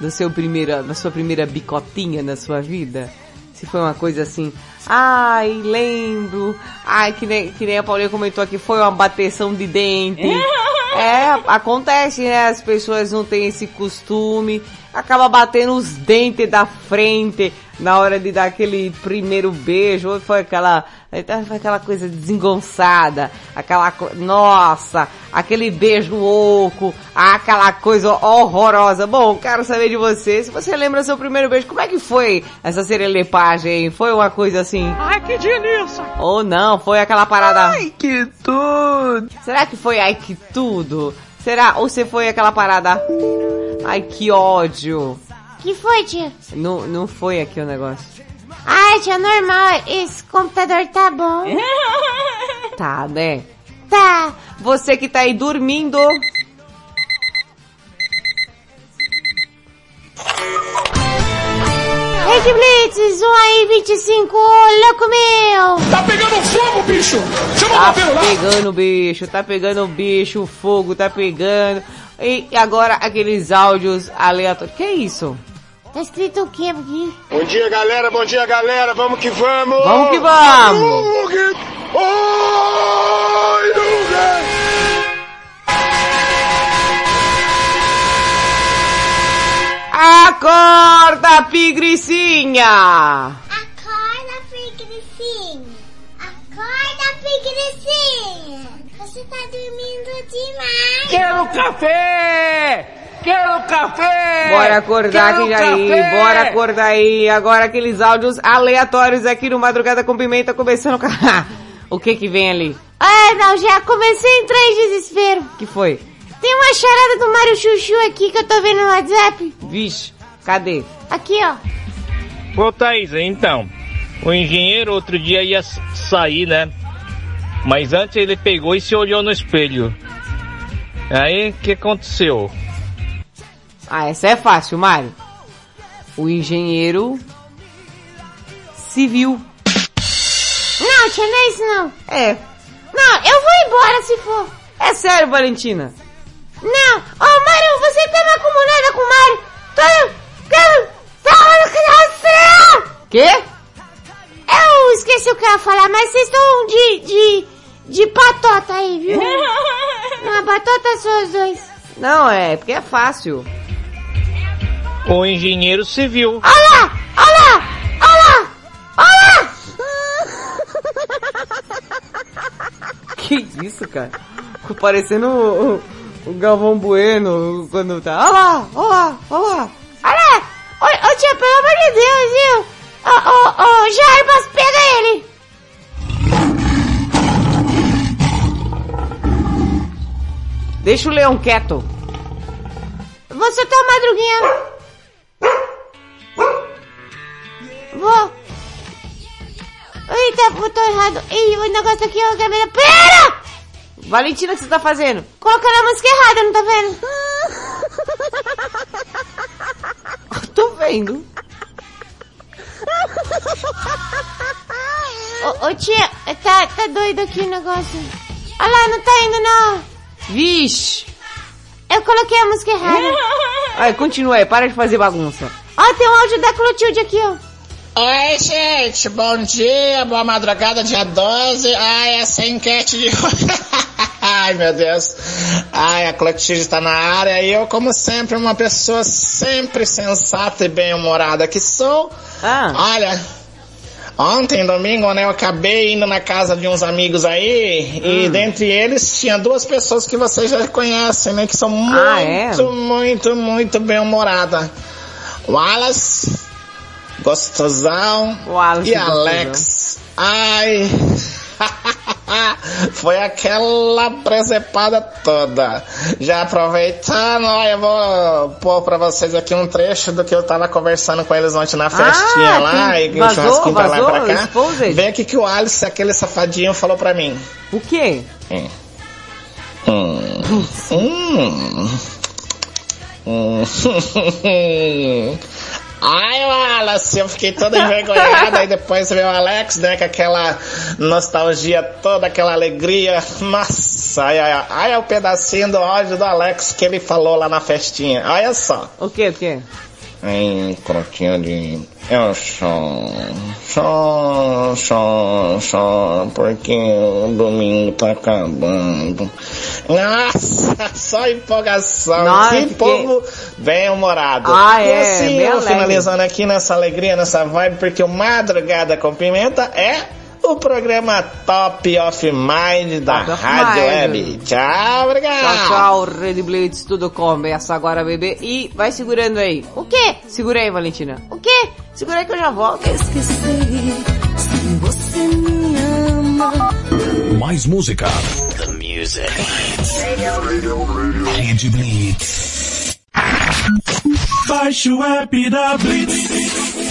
do seu primeira, da sua primeira bicotinha na sua vida? Se foi uma coisa assim, ai, lembro. Ai, que nem, que nem a Paulinha comentou aqui, foi uma bateção de dente. <laughs> É, acontece, né? As pessoas não têm esse costume. Acaba batendo os dentes da frente na hora de dar aquele primeiro beijo. Ou foi aquela, foi aquela coisa desengonçada. Aquela, co- nossa, aquele beijo oco. Aquela coisa horrorosa. Bom, quero saber de você. Se você lembra seu primeiro beijo, como é que foi essa serelepagem? Foi uma coisa assim? Ai, que delícia. Ou não, foi aquela parada. Ai, que tudo. Será que foi ai que tudo? Será? Ou você foi aquela parada? Ai que ódio. Que foi, tia? Não, não foi aqui o negócio. Ai, tia, normal. Esse computador tá bom. <laughs> Tá, né? Tá. Você que tá aí dormindo. Rede Blitz, um aí 25, ô louco meu. Tá pegando fogo, bicho! Chama o Tá bombeiro lá! pegando bicho, tá pegando bicho, o fogo tá pegando. E agora aqueles áudios aleatórios. Que isso? Tá escrito o quê aqui? Bom dia, galera. Bom dia, galera. Vamos que vamos. Vamos que vamos. Oi, Acorda, pigricinha! Acorda, pigricinha. Acorda, pigricinha. Você tá dormindo demais. Quero café! Quero café! Bora acordar Quero aqui aí, café! bora acordar aí. Agora aqueles áudios aleatórios aqui no Madrugada com Pimenta começando com... <laughs> o que que vem ali? Ah, não, já comecei a entrar em desespero. que foi? Tem uma charada do Mário Chuchu aqui que eu tô vendo no WhatsApp. Vixe, cadê? Aqui, ó. Ô Thaís, então, o engenheiro outro dia ia sair, né? Mas antes ele pegou e se olhou no espelho. Aí, o que aconteceu? Ah, essa é fácil, Mário. O engenheiro civil. Não, tia, não é isso não. É. Não, eu vou embora se for. É sério, Valentina. Não, ô Mário, você tá me acumulando com o Mário. Tô... Tô... Tô... Quê? Eu esqueci o que eu ia falar, mas vocês estão de... de... de patota aí, viu? <laughs> Não, batota são os dois. Não, é porque é fácil. O engenheiro civil. Olha lá! Olha lá! Olha lá! Olha lá! <laughs> Que isso, cara? Ficou parecendo o, Galvão Bueno quando tá. Olha lá, olha lá, olha lá. Olha lá! Ô, ô tia, pelo amor de Deus, viu? Ô, ô, ô, Jarbas, pega ele! Deixa o leão quieto. Vou soltar a madruguinha. Vou. Eita, botou errado. Ih, o negócio aqui, ó, câmera. Pera! Valentina, o que você tá fazendo? Colocando a música errada, não tá vendo? <laughs> Tô vendo. Ô, ô, tia, tá, tá doido aqui o negócio. Olha lá, não tá indo não. Vixe. Eu coloquei a música errada. <laughs> Aí, continua aí, para de fazer bagunça. Ó, tem um áudio da Clotilde aqui, ó. Oi, gente, bom dia, boa madrugada, dia 12. Ai, essa enquete de <laughs> hoje. Ai, meu Deus. Ai, a Clotilde está na área e eu, como sempre, uma pessoa sempre sensata e bem-humorada que sou. Olha, ontem, domingo, né, eu acabei indo na casa de uns amigos aí e dentre eles tinha duas pessoas que vocês já conhecem, né, que são muito, Ah, é? muito, muito bem-humorada. Wallace gostosão Wallace e gostosão. Alex. Ai. <laughs> Foi aquela presepada toda. Já aproveitando, ó, eu vou pôr pra vocês aqui um trecho do que eu tava conversando com eles ontem na festinha Ah, lá, e o vazou, churrasquinho pra lá e pra vazou, cá. exposed? Vê aqui que o Alice, aquele safadinho, falou pra mim. O quê? Hum. Hum. Hum. <laughs> Hum. Ai, Wallace, eu fiquei toda envergonhada. Aí depois veio o Alex, né, com aquela nostalgia toda, aquela alegria. Nossa, ai, ai, ai, é o pedacinho do áudio do Alex que ele falou lá na festinha. Olha só. O quê, o quê? Em crotinho de. Eu só. Só, só, só, porque o domingo tá acabando. Nossa, só empolgação. Nossa, que povo bem humorado. Ah, e é, assim, eu alegre. finalizando aqui nessa alegria, nessa vibe, porque o Madrugada com Pimenta é o programa Top of Mind da Top Rádio Mind. Web. Tchau, obrigado. Tchau, tchau, Red Blitz, tudo começa agora, bebê. E vai segurando aí. O quê? Segura aí, Valentina. O quê? Segura aí que eu já volto. Se você me ama. Mais música. The music. Rede Blitz. Baixe o app da Blitz.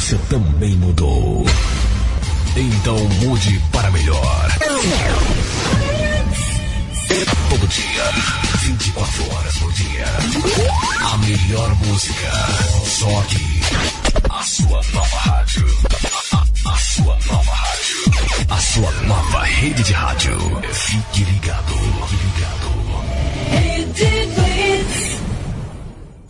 Você também mudou. Então mude para melhor. Todo dia, 24 horas por dia. A melhor música. Só aqui. A sua nova rádio. A, a- a sua nova rádio. A sua nova rede de rádio. Fique ligado.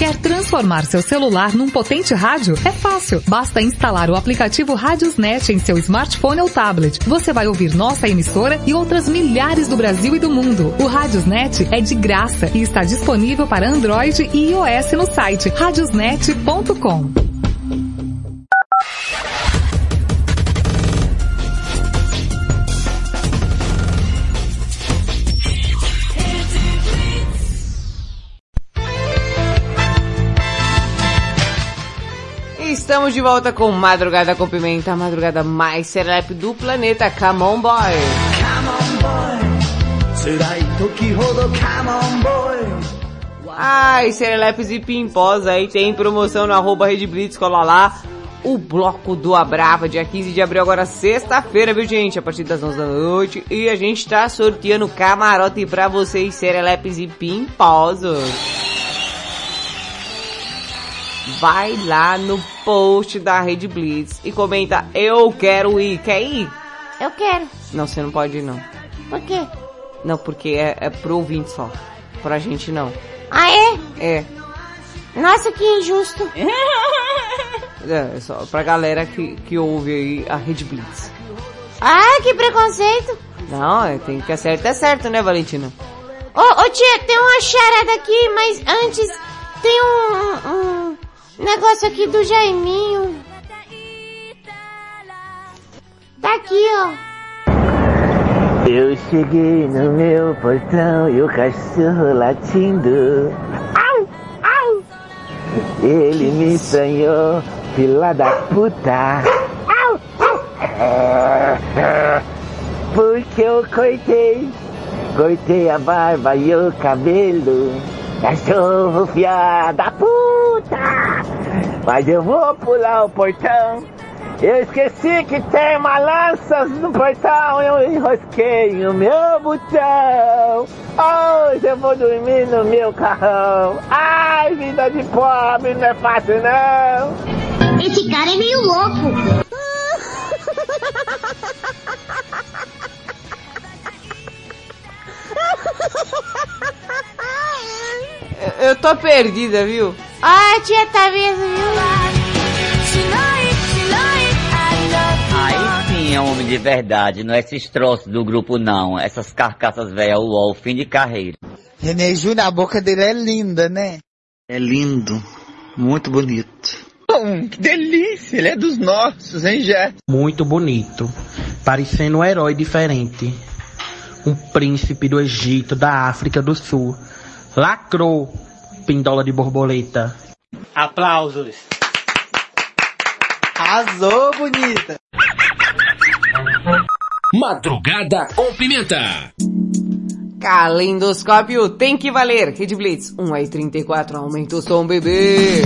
Quer transformar seu celular num potente rádio? É fácil. Basta instalar o aplicativo Radiosnet em seu smartphone ou tablet. Você vai ouvir nossa emissora e outras milhares do Brasil e do mundo. O Radiosnet é de graça e está disponível para Android e iOS no site radiosnet.com. Estamos de volta com Madrugada com Pimenta, a madrugada mais serelepe do planeta. Come on, boy! Come on, boy! Ai, serelepes e pimpós aí tem promoção no arroba Rede Blitz, cola lá. O bloco do Abrava, dia 15 de abril, agora sexta-feira, viu gente? A partir das 11 da noite. E a gente tá sorteando camarote pra vocês, serelepes e pimposos. Vai lá no post da Rede Blitz e comenta, eu quero ir. Quer ir? Eu quero. Não, você não pode ir não. Por quê? Não, porque é, é pro ouvinte só. Pra gente não. Ah, é? É. Nossa, que injusto. <laughs> É, é só pra galera que, que ouve aí a Rede Blitz. Ah, que preconceito. Não, é, tem que acertar é certo, né, Valentina? Ô, ô tia, tem uma charada aqui, mas antes tem um, um negócio aqui do Jaiminho. Tá aqui, ó. Eu cheguei no meu portão e o cachorro latindo. Au, au. Ele me estranhou, fila da puta. Au, au. Porque eu cortei, cortei a barba e o cabelo. Cachorro fia da puta. Mas eu vou pular o portão. Eu esqueci que tem uma lança no portão, eu enrosquei o meu botão. Hoje eu vou dormir no meu carrão. Ai, vida de pobre não é fácil não. Esse cara é meio louco. <laughs> Eu, eu tô perdida, viu? Ah, tia tá mesmo, viu? Aí sim é um homem de verdade, não é esses troços do grupo não, essas carcaças velhas, o fim de carreira. Renê Júnior, a boca dele é linda, né? É lindo, muito bonito. Hum, que delícia, ele é dos nossos, hein, Jé? Muito bonito, parecendo um herói diferente. Um príncipe do Egito, da África do Sul. Lacrou, pindola de borboleta. Aplausos. Arrasou, bonita. Madrugada com Pimenta. Calendoscópio tem que valer. Rede Blitz, 1 às 34, aumenta o som, bebê.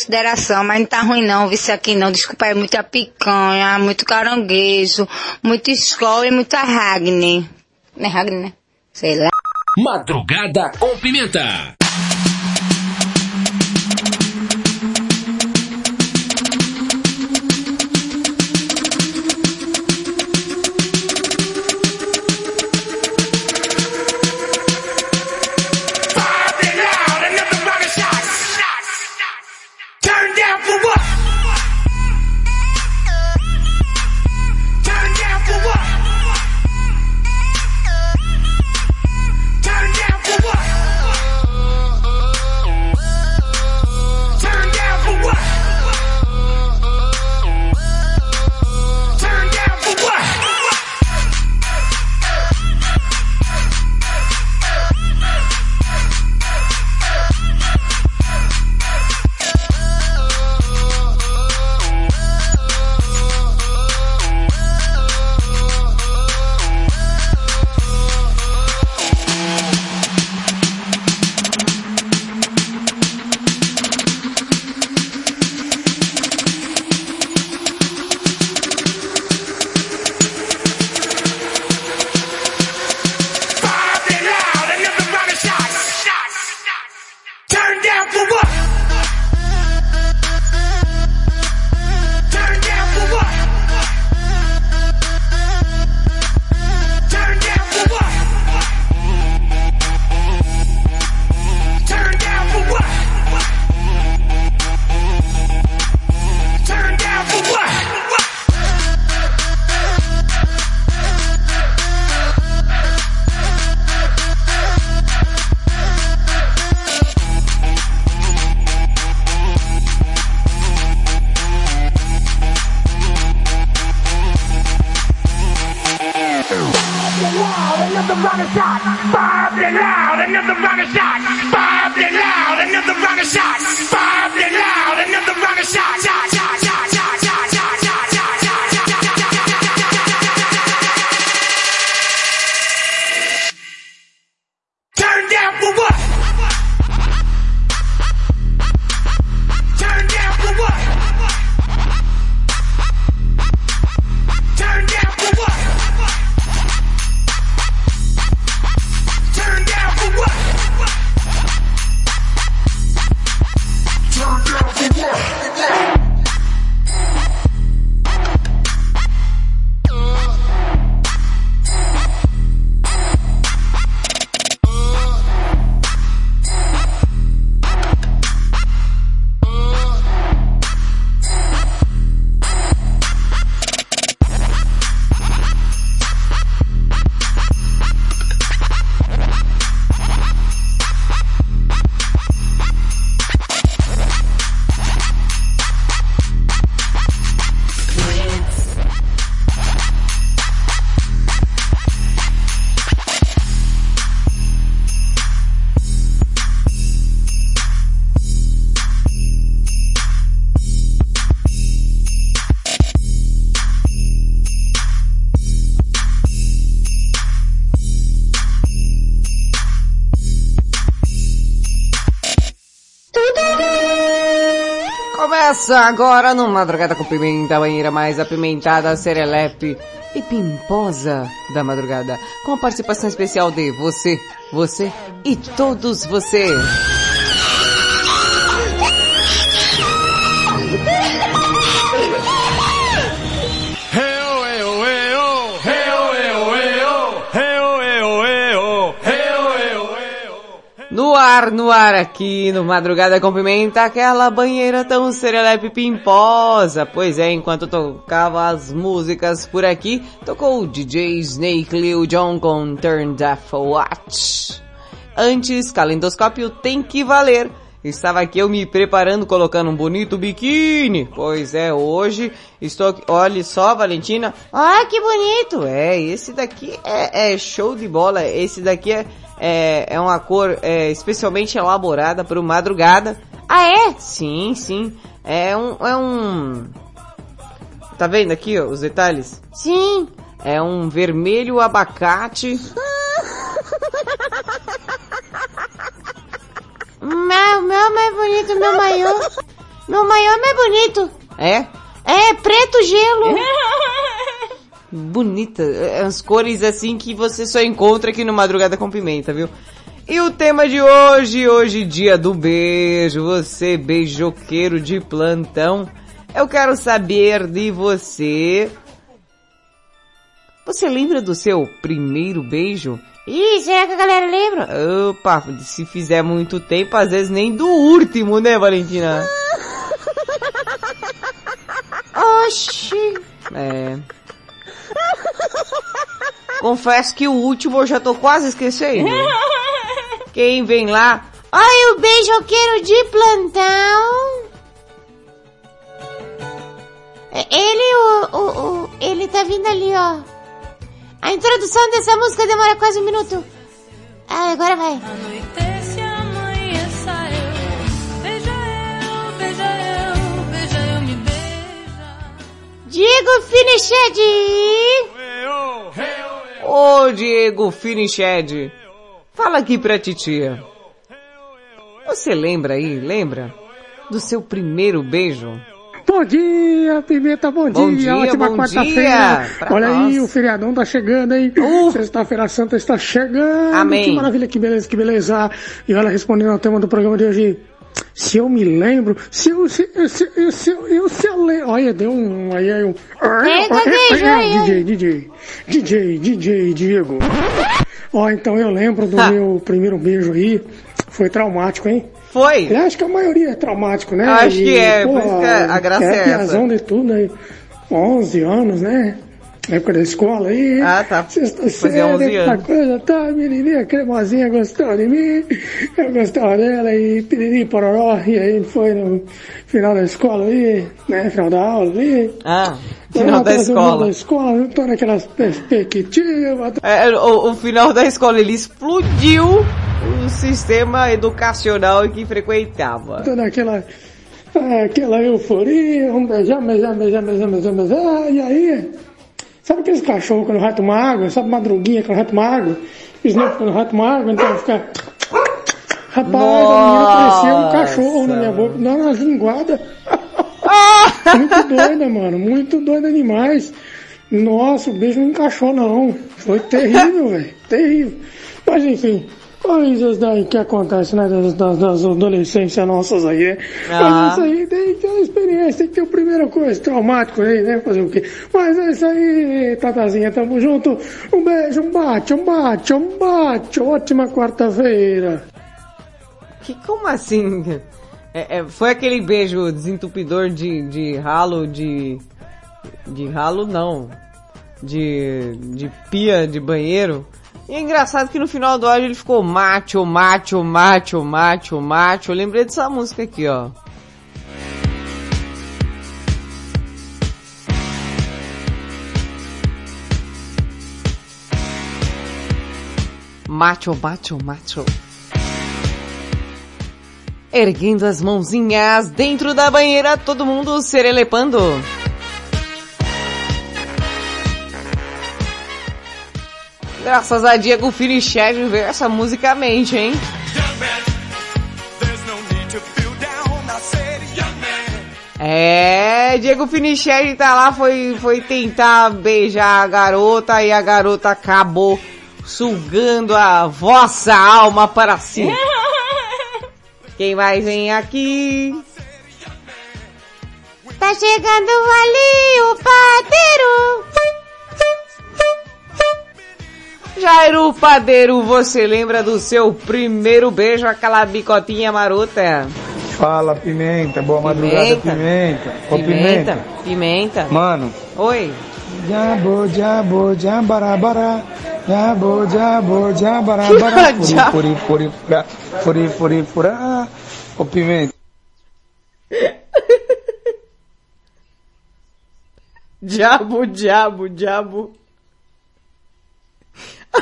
Consideração, mas não tá ruim não, vi isso aqui não. Desculpa aí, muita picanha, muito caranguejo, muito escola e muita Ragni. Não é Ragni, né? Sei lá. Madrugada com Pimenta. Começa agora no Madrugada com Pimenta, a banheira mais apimentada, serelepe e pimposa da madrugada. Com a participação especial de você, você e todos vocês. Ar, no ar aqui no Madrugada com Pimenta, aquela banheira tão serelepe pimposa. Pois é, enquanto tocava as músicas por aqui, tocou o DJ Snake Lil John com Turn Deaf Watch. Antes, calendoscópio tem que valer. Estava aqui eu me preparando, colocando um bonito biquíni. Pois é, hoje estou aqui. Olha só, Valentina. Ah, que bonito! É, esse daqui é, é show de bola. Esse daqui é, é, é uma cor é, especialmente elaborada para o madrugada. Ah, é? Sim, sim. É um, é um... Tá vendo aqui, ó, os detalhes? Sim. É um vermelho abacate. Meu, meu mais bonito, meu maior. Meu maior é mais bonito. É? É, preto gelo. <laughs> Bonita. As cores assim que você só encontra aqui no Madrugada com Pimenta, viu? E o tema de hoje, hoje dia do beijo, você beijoqueiro de plantão. Eu quero saber de você. Você lembra do seu primeiro beijo? Ih, será que a galera lembra? Opa, se fizer muito tempo, às vezes nem do último, né, Valentina? <laughs> Oxi. É. <laughs> Confesso que o último eu já tô quase esquecendo. Quem vem lá? Ai, o beijoqueiro de plantão. É, Ele, o, o, o, ele tá vindo ali, ó. A introdução dessa música demora quase um minuto. Ah, agora vai. Diego Finiched. Ô Diego Finiched, fala aqui pra titia. Você lembra aí, lembra? Do seu primeiro beijo? Bom dia, Pimenta, bom, Bom dia. dia, Ótima quarta-feira. Olha aí, nós. o feriadão tá chegando, hein? Sexta-feira Santa está chegando. Amém. Que maravilha, que beleza, que beleza. E olha, respondendo ao tema do programa de hoje. Se eu me lembro, se eu, se, eu- se, eu- se, eu- eu, se eu lembro, olha, deu um, aí, aí, um, Pega, beijo, aí, DJ, DJ, DJ, DJ, Diego. Ó, então eu lembro do meu primeiro beijo aí, foi traumático, hein? Foi? Eu acho que a maioria é traumático, né? Acho que é, por isso que a graça é essa. piazão de tudo aí. 11 anos, né? Época da escola aí. Ah, tá. Sexta Fazia 11 série, anos. coisa, tá, menininha cremosinha gostou de mim, eu gostava dela e piriri pororó, e aí foi no final da escola aí, né, final da aula aí. Ah, Tô final da escola. da escola, tô naquelas perspectivas, É, o, o final da escola ele explodiu o sistema educacional que frequentava. toda aquela, ah, aquela euforia, um beijar, beijar, beijar, beijar, beijar, beijar, e aí, sabe aqueles cachorros quando vai tomar água, sabe madruguinha quando vai tomar água, Snoop quando vai tomar água, então fica, rapaz, a menina parecia um cachorro na minha boca, dando umas linguadas, <laughs> muito doida, mano, muito doida demais, nossa, o beijo não encaixou não, foi terrível, velho, terrível, mas enfim, coisas daí que acontecem, né, das, das, das adolescências nossas aí, né? Ah. Mas isso aí tem que ter uma experiência, tem que ter a primeira coisa, traumático aí, né, fazer o quê? Mas é isso aí, Tatazinha, tamo junto, um beijo, um bate, um bate, um bate, ótima quarta-feira. Que como assim? É, é, foi aquele beijo desentupidor de, de ralo de. De ralo não. De. de pia de banheiro. E é engraçado que no final do áudio ele ficou macho, macho, macho, macho, macho. Eu lembrei dessa música aqui, ó. Macho, macho, macho. Erguendo as mãozinhas dentro da banheira, todo mundo serelepando. Graças a Diego Finiched veio essa música à mente, hein? É, Diego Finiched tá lá, foi, foi tentar beijar a garota e a garota acabou sugando a vossa alma para si. <laughs> Quem mais vem aqui? Tá chegando ali o padeiro. Jairo Padeiro, você lembra do seu primeiro beijo, aquela bicotinha marota? Fala, Pimenta. Boa madrugada, Pimenta. Ô, Pimenta, pimenta. Mano. Oi. Jabo, jabo, jambarabara. Jabo, jabo, jambarabara. <laughs> <laughs> Jabo. Furi, furi, furi, fura. Furi, furi, fura. Ô, Pimenta. Diabo, diabo, diabo.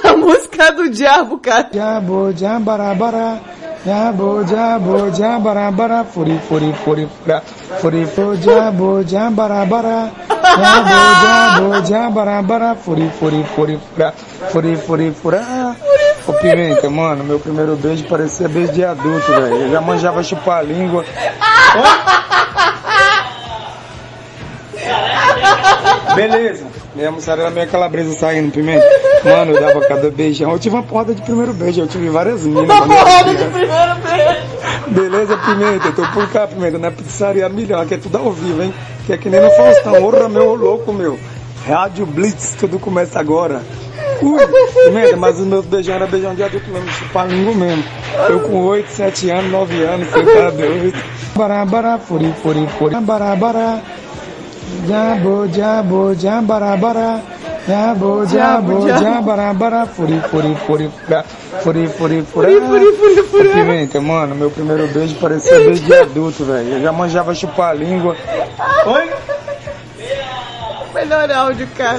A música do diabo, cara. Jabo, jambarabara jabo, jabo, jabarabara, furi, furi, furi, fura, furi, fu, jabo, jabarabara, jabo, jabo, jabarabara, furi, furi, furi, fura, furi, furi, fura. Ô Pimenta, mano, meu primeiro beijo parecia beijo de adulto, velho. Eu já manjava chupar a língua. Oh. Beleza. Minha mussarela, minha calabresa saindo, pimenta. Mano, eu dava cada beijão. Eu tive uma porrada de primeiro beijo, eu tive várias minas. Uma era porrada de primeiro beijo. Beleza, Pimenta? Eu tô por cá, Pimenta, na pizzaria melhor, que é tudo ao vivo, hein? Que é que nem no Faustão. Orra, meu louco, meu. Rádio Blitz, tudo começa agora. Ui, Pimenta, mas os meus beijão eram beijão de adulto mesmo, chupar língua mesmo. Eu com 8, 7 anos, 9 anos, você tá doido. Barabara, furi, furi, furi. Barabara. Jabo, jabo, jambarabara. Jabo, jabo, jambarabara. Furi, furi, furi. Furi, furi. Furi, furi, furi, fura. Ô, Pimenta, mano, meu primeiro beijo parecia beijo de adulto, velho. Eu já manjava chupar a língua. Oi? Melhor áudio, cara.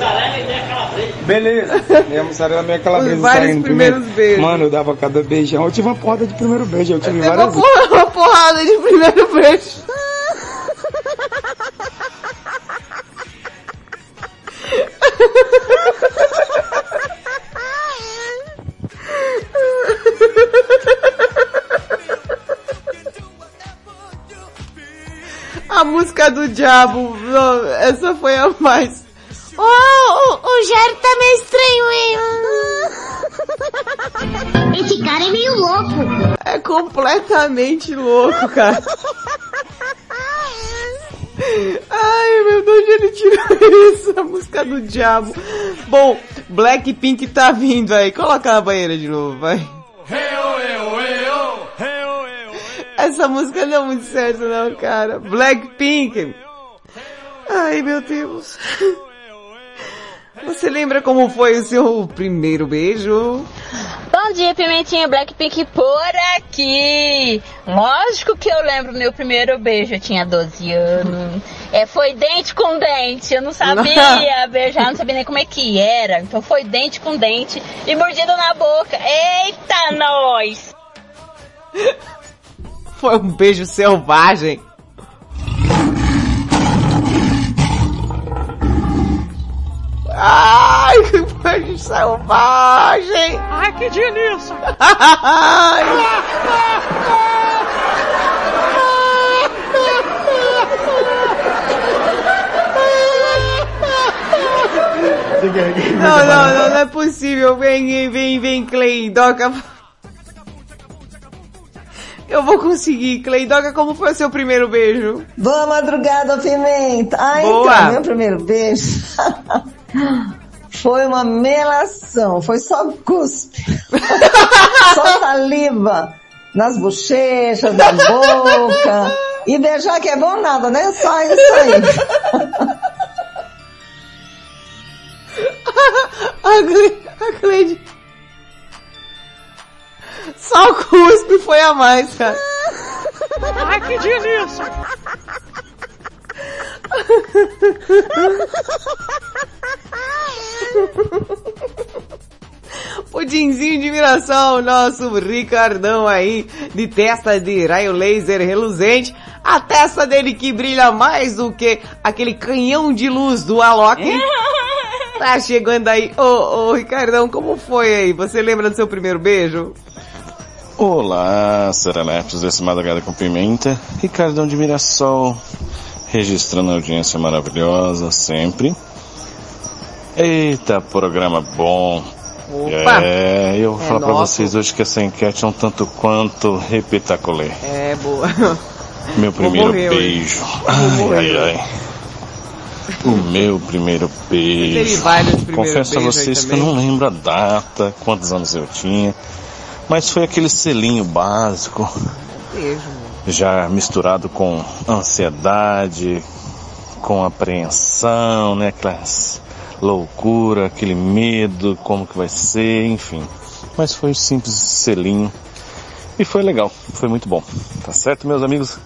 Beleza. Minha mussarela, minha calabresa Os vários saindo. primeiros Pimenta. beijos. Mano, eu dava cada beijão. Eu tive uma porrada de primeiro beijo. Eu tive uma, várias... porra- uma porrada de primeiro beijo. <laughs> A música do diabo, essa foi a mais. Oh, o, o Jairo tá meio estranho, hein? Esse cara é meio louco. É completamente louco, cara. <laughs> Ai, meu Deus, onde ele tirou isso? A música do diabo. Bom, Blackpink tá vindo aí. Coloca na banheira de novo, vai. Essa música não é muito certa não, cara. Blackpink. Ai, meu Deus. Você lembra como foi o seu primeiro beijo? Bom dia, Pimentinha Blackpink por aqui. Lógico que eu lembro meu primeiro beijo, eu tinha 12 anos. É, foi dente com dente, eu não sabia <laughs> beijar, não sabia nem como é que era. Então foi dente com dente e mordida na boca. Eita, nós! Foi um beijo selvagem. Ai, que beijo selvagem! Ai, que delícia! <laughs> Não, não, não, não é possível. Vem, vem, vem, Cleidoca. Eu vou conseguir. Cleidoca, como foi o seu primeiro beijo? Boa madrugada, Pimenta. Ah, Boa. então, meu primeiro beijo <laughs> foi uma melação, foi só cuspe. <laughs> só saliva nas bochechas, na boca. E beijar que é bom nada, né? Só isso aí. a, Cle... a Cleide. Só o cuspe foi a mais, cara. Ai, que delícia! <laughs> Pudinzinho de miração, nosso Ricardão aí, de testa de raio laser reluzente, a testa dele que brilha mais do que aquele canhão de luz do Alok. <laughs> Tá chegando aí. Ô, ô, Ricardão, como foi aí? Você lembra do seu primeiro beijo? Olá, serelepes desse Madrugada com Pimenta. Ricardão de Mirassol, registrando a audiência maravilhosa, sempre. Eita, programa bom. Opa! É, eu vou É falar pra nosso. vocês hoje que essa enquete é um tanto quanto repitacolê. É, boa. Meu primeiro morrer beijo. Ai, ai, ai. O meu primeiro beijo. Primeiros Confesso a vocês que eu não lembro a data, quantos anos eu tinha. Mas foi aquele selinho básico, Beijo. Já misturado com ansiedade, com apreensão, né? Aquelas loucura, aquele medo, como que vai ser, enfim. Mas foi simples selinho. E foi legal, foi muito bom. Tá certo, meus amigos?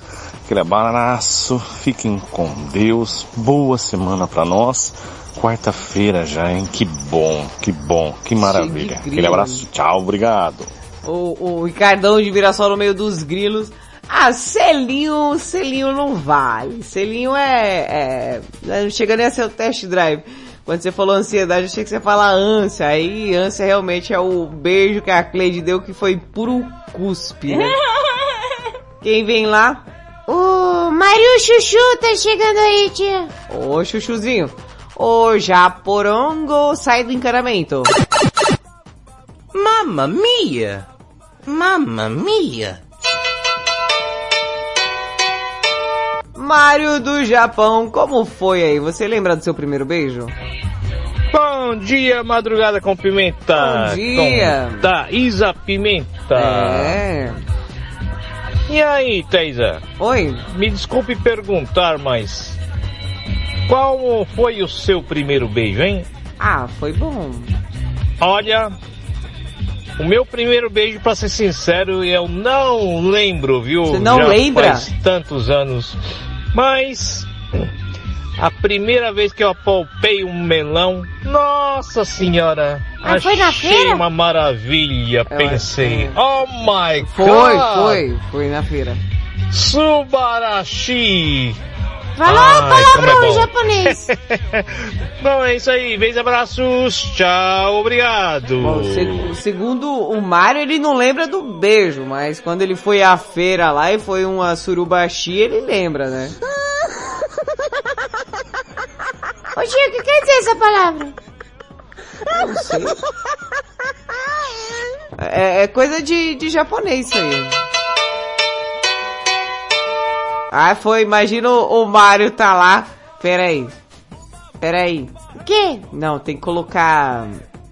Aquele abraço, fiquem com Deus, boa semana pra nós. Quarta-feira já, hein? Que bom, que bom, que maravilha. Aquele abraço, tchau, obrigado. O, o Ricardão de Mirassol no meio dos grilos. Ah, selinho, selinho não vale. Selinho é, é, não chega nem a ser o test drive. Quando você falou ansiedade, eu achei que você ia falar ânsia. Aí, ânsia realmente é o beijo que a Cleide deu, que foi puro cuspe, né? <laughs> Quem vem lá? O Mario Chuchu tá chegando aí, tia. Ô, Chuchuzinho. O Japorongo sai do encanamento. Mamma mia! Mamma mia! Mário do Japão, como foi aí? Você lembra do seu primeiro beijo? Bom dia, madrugada com pimenta. Bom dia. Com Thaisa Pimenta. É. E aí, Thaisa? Oi. Me desculpe perguntar, mas qual foi o seu primeiro beijo, hein? Ah, foi bom. Olha, o meu primeiro beijo, pra ser sincero, eu não lembro, viu? Você não Já lembra? Faz tantos anos. Mas a primeira vez que eu apalpei um melão, nossa senhora, Ah, foi na achei feira? uma maravilha. Pensei, oh my god! Foi, foi, foi na feira. Subarashi! Falou Ai, a palavra como é em bom. japonês. <laughs> Bom, é isso aí. Beijos, abraços. Tchau, obrigado. Bom, se- segundo o Mário, ele não lembra do beijo, mas quando ele foi à feira lá e foi uma surubaxi, ele lembra, né? <laughs> Ô Gil, o que quer dizer essa palavra? Não sei. É, é coisa de, de japonês isso aí. Ah, foi, imagina o, o Mário tá lá. Pera aí. Pera aí. O quê? Não, tem que colocar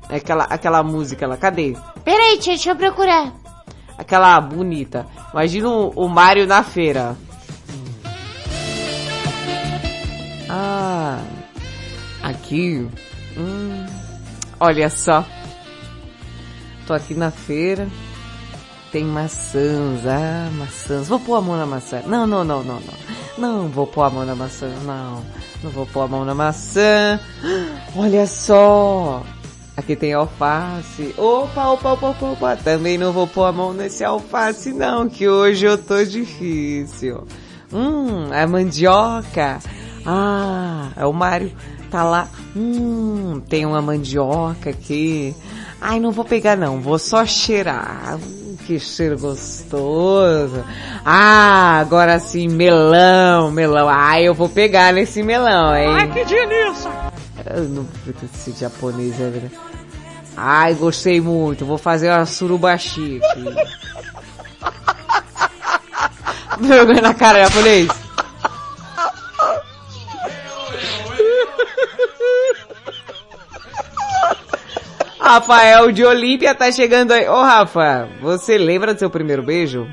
aquela, aquela música lá. Cadê? Peraí, tia, deixa eu procurar. Aquela bonita. Imagina o, o Mário na feira. Ah, aqui. Hum, olha só. Tô aqui na feira. Tem maçãs, ah, maçãs. Vou pôr a mão na maçã. Não, não, não, não, não. Não vou pôr a mão na maçã, não. Não vou pôr a mão na maçã. Olha só. Aqui tem alface. Opa, opa, opa, opa, opa. Também não vou pôr a mão nesse alface não, que hoje eu tô difícil. Hum, a mandioca. Ah, é o Mário. Tá lá. Hum, tem uma mandioca aqui. Ai, não vou pegar não, vou só cheirar. Que cheiro gostoso. Ah, agora sim, melão, melão. Ai, eu vou pegar nesse melão, hein? Ai, que delícia! Eu não esse japonês é verdade. Ai, gostei muito. Vou fazer uma surubashi aqui. <laughs> Vergonha na cara, japonês. Rafael de Olímpia tá chegando aí. Ô Rafa, você lembra do seu primeiro beijo?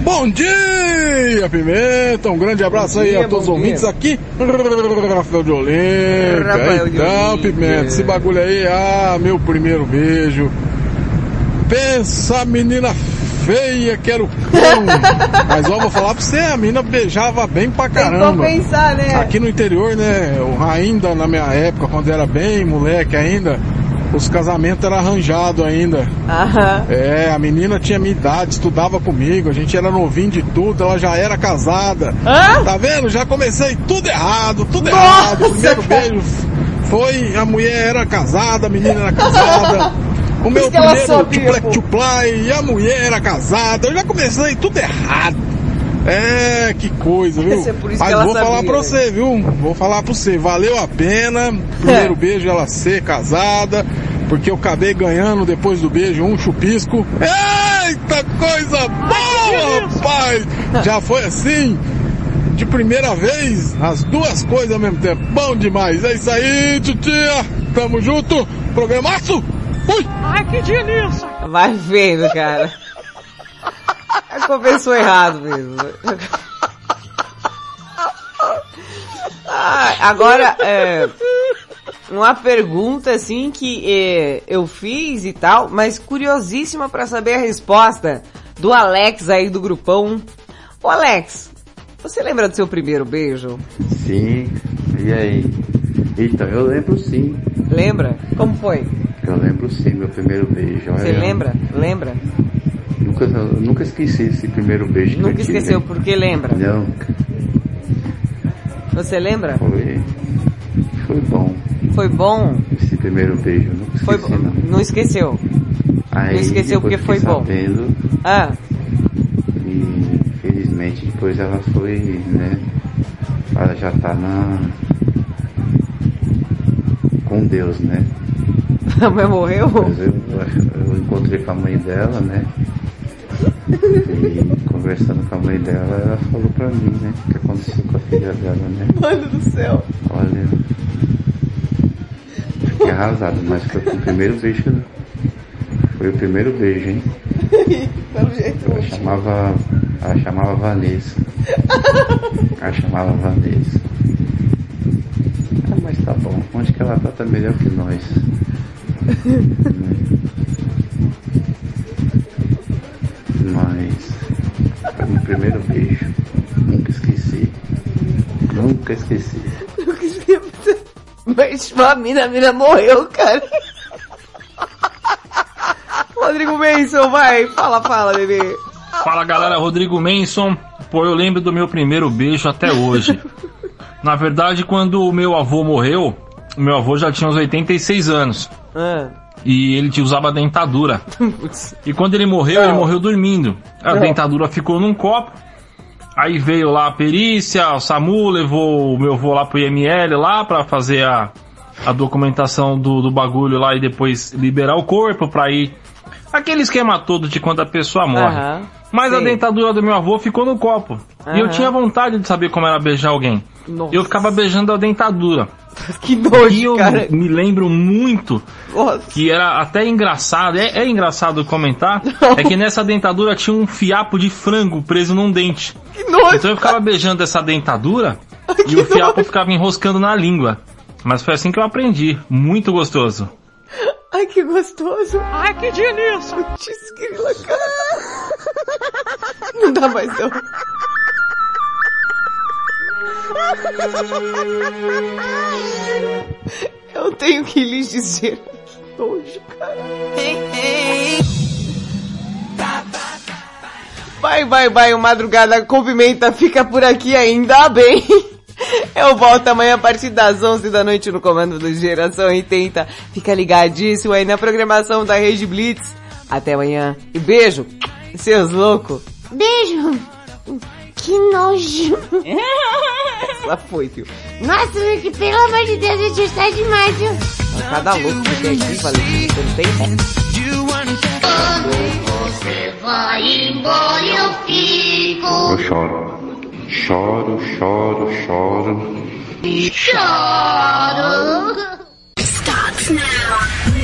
Bom dia, Pimenta! Um grande abraço Bom aí dia, a todos os ouvintes dia. aqui. Rafael de Olímpia. Rafael de então, Olímpia. Pimenta, esse bagulho aí, ah, meu primeiro beijo. Pensa, menina feia, quero cão. <laughs> Mas ó, vou falar pra você, a menina beijava bem pra caramba. pensar, né? Aqui no interior, né, ainda na minha época, quando era bem moleque ainda, os casamentos eram arranjados ainda. Aham. É, a menina tinha minha idade, estudava comigo, a gente era novinho de tudo, ela já era casada. Tá vendo? Já comecei tudo errado, tudo errado. O primeiro beijo foi, a mulher era casada, a menina era casada. <laughs> O meu primeiro tuplai, e a mulher era casada. Eu já comecei tudo errado. É, que coisa, viu? É Mas vou falar sabia, pra né? você, viu? Vou falar pra você, valeu a pena. Primeiro <laughs> beijo ela ser casada, porque eu acabei ganhando depois do beijo um chupisco. Eita coisa boa, rapaz! Já foi assim? De primeira vez, as duas coisas ao mesmo tempo. Bom demais. É isso aí, titia. Tamo junto. Programaço. Fui. Ai, que delícia! Vai vendo, cara. <laughs> Começou errado mesmo. Ah, agora, é, uma pergunta assim que é, eu fiz e tal, mas curiosíssima pra saber a resposta do Alex aí do grupão. Ô Alex, você lembra do seu primeiro beijo? Sim, e aí? Então, eu lembro sim. Lembra? Como foi? Eu lembro sim, meu primeiro beijo. Você lembra? Lembra? Nunca, nunca esqueci esse primeiro beijo que Nunca eu tive. esqueceu porque lembra? Não, Você lembra? foi, foi bom Foi bom? esse primeiro beijo. Nunca esqueci, Foi não. Não esqueceu? Aí, não esqueceu porque foi fiquei bom. Sabendo, Ah, e felizmente depois ela foi, né? Ela já tá na, com Deus, né? A mãe morreu? Mas eu, eu encontrei com a mãe dela, né? E conversando com a mãe dela, ela falou pra mim, né? O que aconteceu com a filha dela, né? Mano do céu. Olha, fiquei arrasado, mas foi o primeiro beijo. Foi o primeiro beijo, hein? <laughs> Pelo jeito. Ela chamava, ela chamava Vanessa. Ela chamava Vanessa. Ah, mas tá bom. Onde que ela tá, tá melhor que nós. Mas foi meu primeiro beijo. Nunca esqueci. Nunca esqueci. Mas a mina, a mina morreu, cara. Rodrigo Benson, vai. Fala, fala, bebê. Fala galera, Rodrigo Manson. Pô, eu lembro do meu primeiro beijo até hoje. Na verdade, quando o meu avô morreu, o meu avô já tinha uns 86 anos. Ah. E ele usava dentadura. <laughs> E quando ele morreu, ele morreu dormindo. A Não. dentadura ficou num copo. Aí veio lá a perícia, o SAMU levou o meu avô lá pro IML lá pra fazer a, a documentação do, do bagulho lá e depois liberar o corpo pra ir. Aquele esquema todo de quando a pessoa morre. Aham. Mas a Sim. dentadura do meu avô ficou no copo. E eu tinha vontade de saber como era beijar alguém. Nossa. Eu ficava beijando a dentadura. <laughs> Que nojo, E eu cara. me lembro muito Nossa. que era até engraçado, é, é engraçado comentar, <laughs> é que nessa dentadura tinha um fiapo de frango preso num dente. Que nojo. Então eu ficava beijando essa dentadura <laughs> e o fiapo ficava enroscando na língua. Mas foi assim que eu aprendi. Muito gostoso. Ai, que gostoso. Ai, que delícia. Putz, grila, cara. Não dá mais não. Eu tenho que lhes dizer. Que nojo, cara. Vai, vai, vai, o Madrugada com Pimenta fica por aqui ainda bem. Eu volto amanhã a partir das 11 da noite no comando do Geração 80. Fica ligadíssimo aí na programação da Rede Blitz. Até amanhã. E beijo, seus loucos. Beijo. Que nojo. <laughs> Ela foi, viu? Nossa, que pelo amor de Deus, a gente está demais, viu? Cada louco que tem aqui, falei, você não tem Você vai embora, eu fico. Eu choro. Choro, choro, choro. Choro! Starts now.